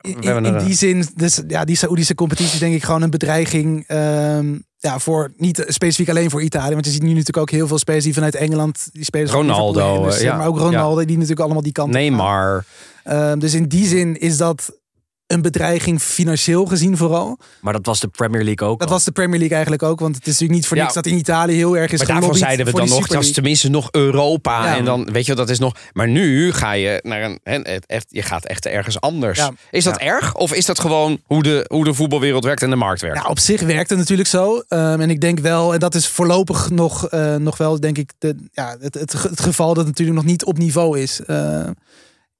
in, in die zin, dus, ja, die Saoedische competitie is denk ik gewoon een bedreiging. ehm, ja, voor niet specifiek alleen voor Italië. Want je ziet nu natuurlijk ook heel veel spelers die vanuit Engeland. Die spelers Ronaldo, heen, dus, eh, ja. Maar ook Ronaldo, die natuurlijk allemaal die kant. Neymar. Ehm, dus in die zin is dat een bedreiging financieel gezien vooral. Maar dat was de Premier League ook Dat al. was de Premier League eigenlijk ook. Want het is natuurlijk niet voor Ja. niks dat in Italië heel erg is Maar daarvan gelobbyd zeiden we dan nog, dat is tenminste nog Europa. Ja. En dan, weet je wel, dat is nog... Maar nu ga je naar een... Je gaat echt ergens anders. Ja. Is dat erg? Of is dat gewoon hoe de, hoe de voetbalwereld werkt en de markt werkt? Nou, op zich werkt het natuurlijk zo. Ehm, en ik denk wel, en dat is voorlopig nog, eh, nog wel, denk ik, de, ja, het, het, het geval dat het natuurlijk nog niet op niveau is. Eh,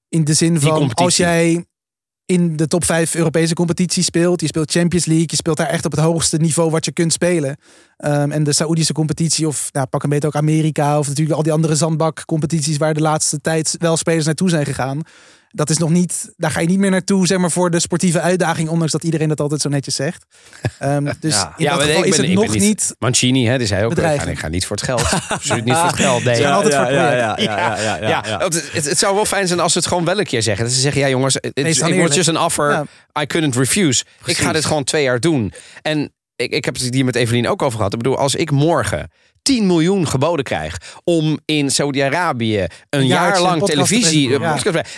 in de zin van, als jij in de top 5 Europese competitie speelt, je speelt Champions League, je speelt daar echt op het hoogste niveau wat je kunt spelen. Ehm, en de Saoedische competitie, of nou, pak een beetje ook Amerika, of natuurlijk al die andere zandbakcompetities waar de laatste tijd wel spelers naartoe zijn gegaan. Dat is nog niet, daar ga je niet meer naartoe, zeg maar, voor de sportieve uitdaging, ondanks dat iedereen dat altijd zo netjes zegt. Ehm, dus Ja. in Ja, dat geval ik is ben- het ik ben nog niet- niet Mancini, hè, die zei ook, ik ga, ik ga niet voor het geld. Absoluut niet voor het geld. Nee. Gaan altijd voor het ja, ja, ja, ja, ja, Ja, ja. Het, het, het zou wel fijn zijn als ze het gewoon wel een keer zeggen. Dat ze zeggen, ja jongens, het it was just an offer. Ja. I couldn't refuse. Ik ga dit gewoon twee jaar doen. En ik, ik heb het hier met Evelien ook over gehad. Ik bedoel, als ik morgen 10 miljoen geboden krijg om in Saudi-Arabië een, jaar lang te televisie...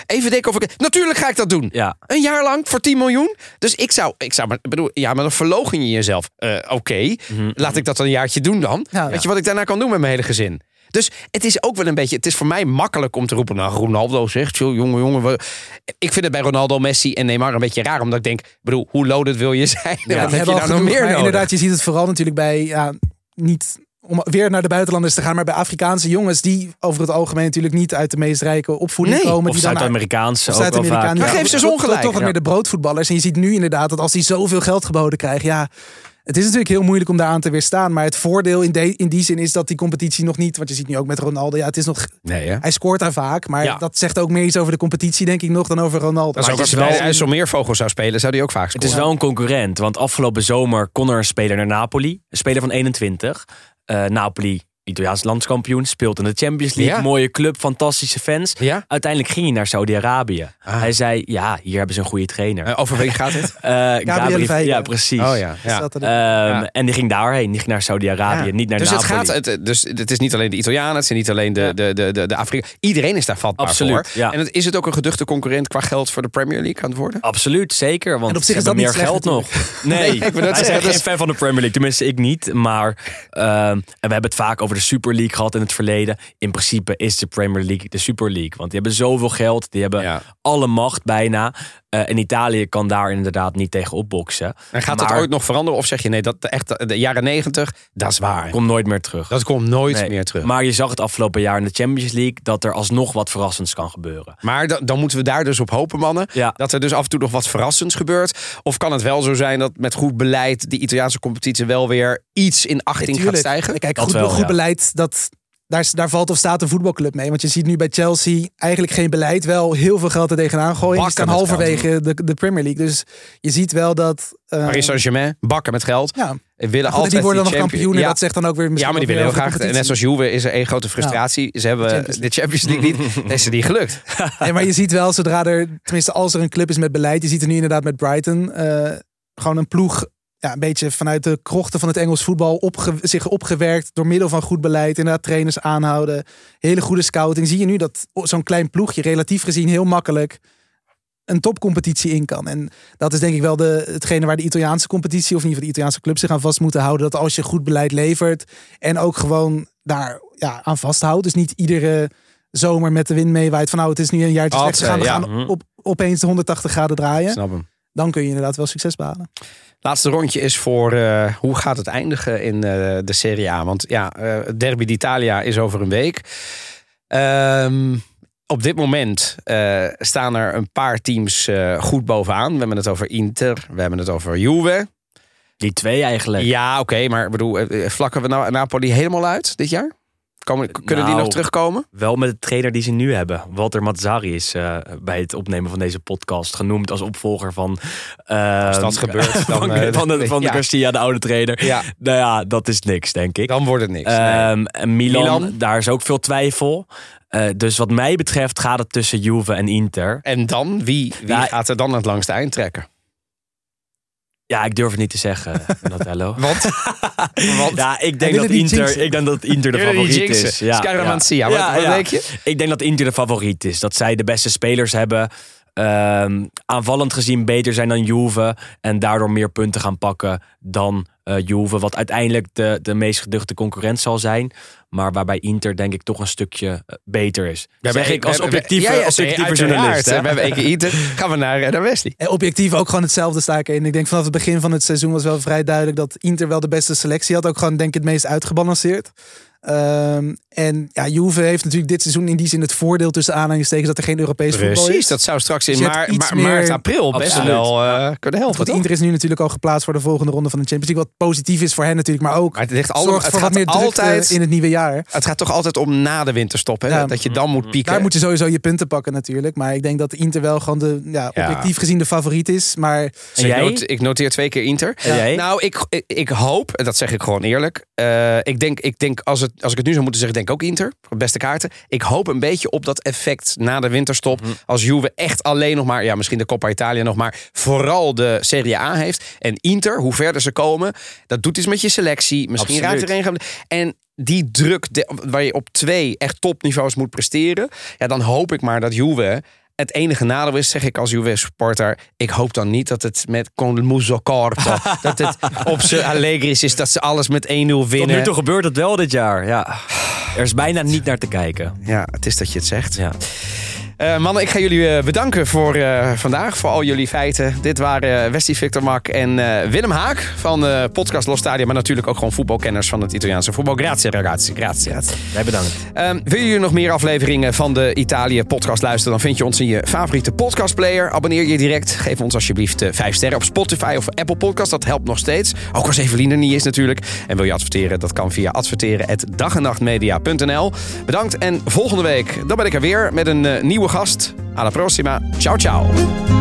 Even denken of ik... Natuurlijk ga ik dat doen. Ja. Een jaar lang voor 10 miljoen. Dus ik zou, ik zou maar, bedoel, ja, maar dan verlogen je jezelf. Eh, Oké, laat ik dat een jaartje doen dan. Ja. Weet je wat ik daarna kan doen met mijn hele gezin? Dus het is ook wel een beetje, het is voor mij makkelijk om te roepen, nou Ronaldo zegt, joh, jongen, jongen. We... Ik vind het bij Ronaldo, Messi en Neymar een beetje raar, omdat ik denk, bedoel, hoe loaded wil je zijn? Ja, Wat heb je nou nog meer nodig? inderdaad, je ziet het vooral natuurlijk bij, ja, niet om weer naar de buitenlanders te gaan, maar bij Afrikaanse jongens die over het algemeen natuurlijk niet uit de meest rijke opvoeding Nee, komen. Of Zuid-Amerikaanse Of ook wel Zuid-Amerikaan. vaak. Maar geef ze ongelijk. Toch wat meer de broodvoetballers. En je ziet nu inderdaad dat als die zoveel geld geboden krijgen, ja, het is natuurlijk heel moeilijk om daaraan te weerstaan. Maar het voordeel in, de, in die zin is dat die competitie nog niet, want je ziet nu ook met Ronaldo, ja, het is nog, Nee, hè? hij scoort daar vaak, maar Ja. dat zegt ook meer iets over de competitie, denk ik nog, dan over Ronaldo. Dat is ook het als is hij wel- de IJsselmeervogel zou spelen, zou die ook vaak Het scoren. is wel een concurrent, want afgelopen zomer kon er een speler naar Napoli. Een speler van 21. Eh, Napoli, Italiaans landskampioen, speelt in de Champions League. Ja. Mooie club, fantastische fans. Ja? Uiteindelijk ging hij naar Saudi-Arabië. Ah. Hij zei, ja, hier hebben ze een goede trainer. Eh, over wie gaat het? Eh, Gabri- Veiga. ja, precies. Oh ja, Is Ehm, Ja. En die ging daarheen, die ging naar Saudi-Arabië, Ja. niet naar dus Napoli. Het gaat, het, dus het is niet alleen de Italianen, het zijn niet alleen de, Ja. de, de, de, de Afrika. Iedereen is daar vatbaar Absoluut, voor. ja. En het, is het ook een geduchte concurrent qua geld voor de Premier League aan het worden? Absoluut, zeker. Want En op ze zich is hebben dat meer niet geld nog. Nee, ik wij zeggen, zijn dat geen is- fan van de Premier League. Tenminste, ik niet. Maar ehm, en we hebben het vaak over de Super League gehad in het verleden. In principe is de Premier League de Super League. Want die hebben zoveel geld. Die hebben Ja. alle macht bijna. Eh, en Italië kan daar inderdaad niet tegen opboksen. En gaat maar dat ooit nog veranderen? Of zeg je nee, dat echt de jaren negentig, dat is waar. komt nooit meer terug. Dat komt nooit Nee. meer terug. Maar je zag het afgelopen jaar in de Champions League dat er alsnog wat verrassends kan gebeuren. Maar dan, dan moeten we daar dus op hopen, mannen. Ja. Dat er dus af en toe nog wat verrassends gebeurt. Of kan het wel zo zijn dat met goed beleid die Italiaanse competitie wel weer iets in achting gaat Tuurlijk. stijgen? Kijk, Dat goed, wel, goed ja. beleid, dat, daar, daar valt of staat een voetbalclub mee. Want je ziet nu bij Chelsea eigenlijk geen beleid. Wel heel veel geld er tegenaan gooien. Die Bakken staan halverwege de, de Premier League. Dus je ziet wel dat... eh, Paris Saint-Germain, bakken met geld. ja, Willen goed, altijd die worden dan nog champion- kampioen. En Ja. dat zegt dan ook weer Ja, maar die willen heel graag. de Net zoals Juve is er één grote frustratie. Ze hebben Champions de Champions League niet. Is ze niet gelukt. Nee, maar je ziet wel, zodra er, tenminste als er een club is met beleid, je ziet er nu inderdaad met Brighton, eh, gewoon een ploeg, ja, een beetje vanuit de krochten van het Engels voetbal opge, zich opgewerkt door middel van goed beleid, inderdaad trainers aanhouden, hele goede scouting. Zie je nu dat zo'n klein ploegje relatief gezien heel makkelijk een topcompetitie in kan. En dat is denk ik wel de, hetgene waar de Italiaanse competitie, of in ieder geval de Italiaanse clubs zich aan vast moeten houden. Dat als je goed beleid levert en ook gewoon daar ja, aan vasthoudt. Dus niet iedere zomer met de wind meewaait van nou het is nu een jaartje slecht. We ja. gaan Mhm. op, opeens de 180 graden draaien. Snap hem. Dan kun je inderdaad wel succes behalen. Laatste rondje is voor eh, hoe gaat het eindigen in eh, de Serie A? Want ja, eh, Derby d'Italia is over een week. Ehm, op dit moment staan er een paar teams goed bovenaan. We hebben het over Inter, we hebben het over Juve. Die twee eigenlijk. Ja, oké, maar bedoel, vlakken we nou Napoli helemaal uit dit jaar? Komen, kunnen die Nou, nog terugkomen? Wel met de trainer die ze nu hebben. Walter Mazzari is eh, bij het opnemen van deze podcast genoemd als opvolger van... eh, Als dat gebeurt, dan, van, eh, van de, van de ja. Garcia, de oude trainer. Ja. Nou ja, dat is niks, denk ik. Dan wordt het niks. nee. Ehm, en Milan, Milan? daar is ook veel twijfel. Eh, dus wat mij betreft gaat het tussen Juve en Inter. En dan, wie, wie Ja, gaat er dan het langste eind trekken? Ja, ik durf het niet te zeggen, Donatello. Want? Want? Ja, ik denk, dat Inter, ik denk dat Inter de favoriet is. Ja, wat- wat denk je? Ik denk dat Inter de favoriet is. Dat zij de beste spelers hebben. ehm, aanvallend gezien beter zijn dan Juve. En daardoor meer punten gaan pakken dan uh, Juve. Wat uiteindelijk de, de meest geduchte concurrent zal zijn. Maar waarbij Inter denk ik toch een stukje eh, beter is. Ja, zeg ik als objectieve, ja, ja, objectieve journalist. Hè? We hebben één keer Inter. Gaan we naar, naar Wesley. En objectief ook gewoon hetzelfde sta ik in. Ik denk vanaf het begin van het seizoen was wel vrij duidelijk dat Inter wel de beste selectie had. Ook gewoon denk ik het meest uitgebalanceerd. Um, en ja, Juve heeft natuurlijk dit seizoen in die zin het voordeel tussen aanhalingstekens dat er geen Europees voetbal is. Precies, dat zou straks in dus maart, maart, april best wel uh, kunnen helpen. Want Inter is nu natuurlijk al geplaatst voor de volgende ronde van de Champions League. Wat positief is voor hen natuurlijk, maar ook maar het ligt al, zorgt het voor gaat wat meer altijd in het nieuwe jaar. Het gaat toch altijd om na de winterstop, hè? Ja, dat je dan moet pieken. Daar moet je sowieso je punten pakken natuurlijk. Maar ik denk dat Inter wel gewoon de, ja, objectief gezien de favoriet is. Maar... En jij? Ik, noteer, ik noteer twee keer Inter. Nou, ik, ik, ik hoop, en dat zeg ik gewoon eerlijk. Uh, ik denk, ik denk als, het, als ik het nu zou moeten zeggen, denk ook Inter. Beste kaarten. Ik hoop een beetje op dat effect na de winterstop. Mhm. Als Juve echt alleen nog maar, ja, misschien de Coppa Italia nog maar, vooral de Serie A heeft. En Inter, hoe verder ze komen, dat doet iets met je selectie. Misschien raakt er een. En die druk waar je op twee echt topniveaus moet presteren. Ja, dan hoop ik maar dat Juve het enige nadeel is, zeg ik als Juve-supporter... ik hoop dan niet dat het met con muso dat het op z'n Allegri's is, dat ze alles met 1-0 winnen. Tot nu toe gebeurt het wel dit jaar, ja. Er is bijna niet naar te kijken. Ja, het is dat je het zegt. Ja. Uh, mannen, ik ga jullie uh, bedanken voor uh, vandaag, voor al jullie feiten. Dit waren Westie Victor Mak en Willem Haak van de podcast Los. Maar natuurlijk ook gewoon voetbalkenners van het Italiaanse voetbal. Grazie ragazzi, grazie. Wij bedankt. Ehm, wil je nog meer afleveringen van de Italië podcast luisteren? Dan vind je ons in je favoriete podcastplayer. Abonneer je direct. Geef ons alsjeblieft 5 sterren op Spotify of Apple Podcast. Dat helpt nog steeds. Ook als Evelien er niet is natuurlijk. En wil je adverteren? Dat kan via adverteren.dagennachtmedia.nl. Bedankt en volgende week dan ben ik er weer met een nieuwe gast. Alla prossima. Ciao ciao.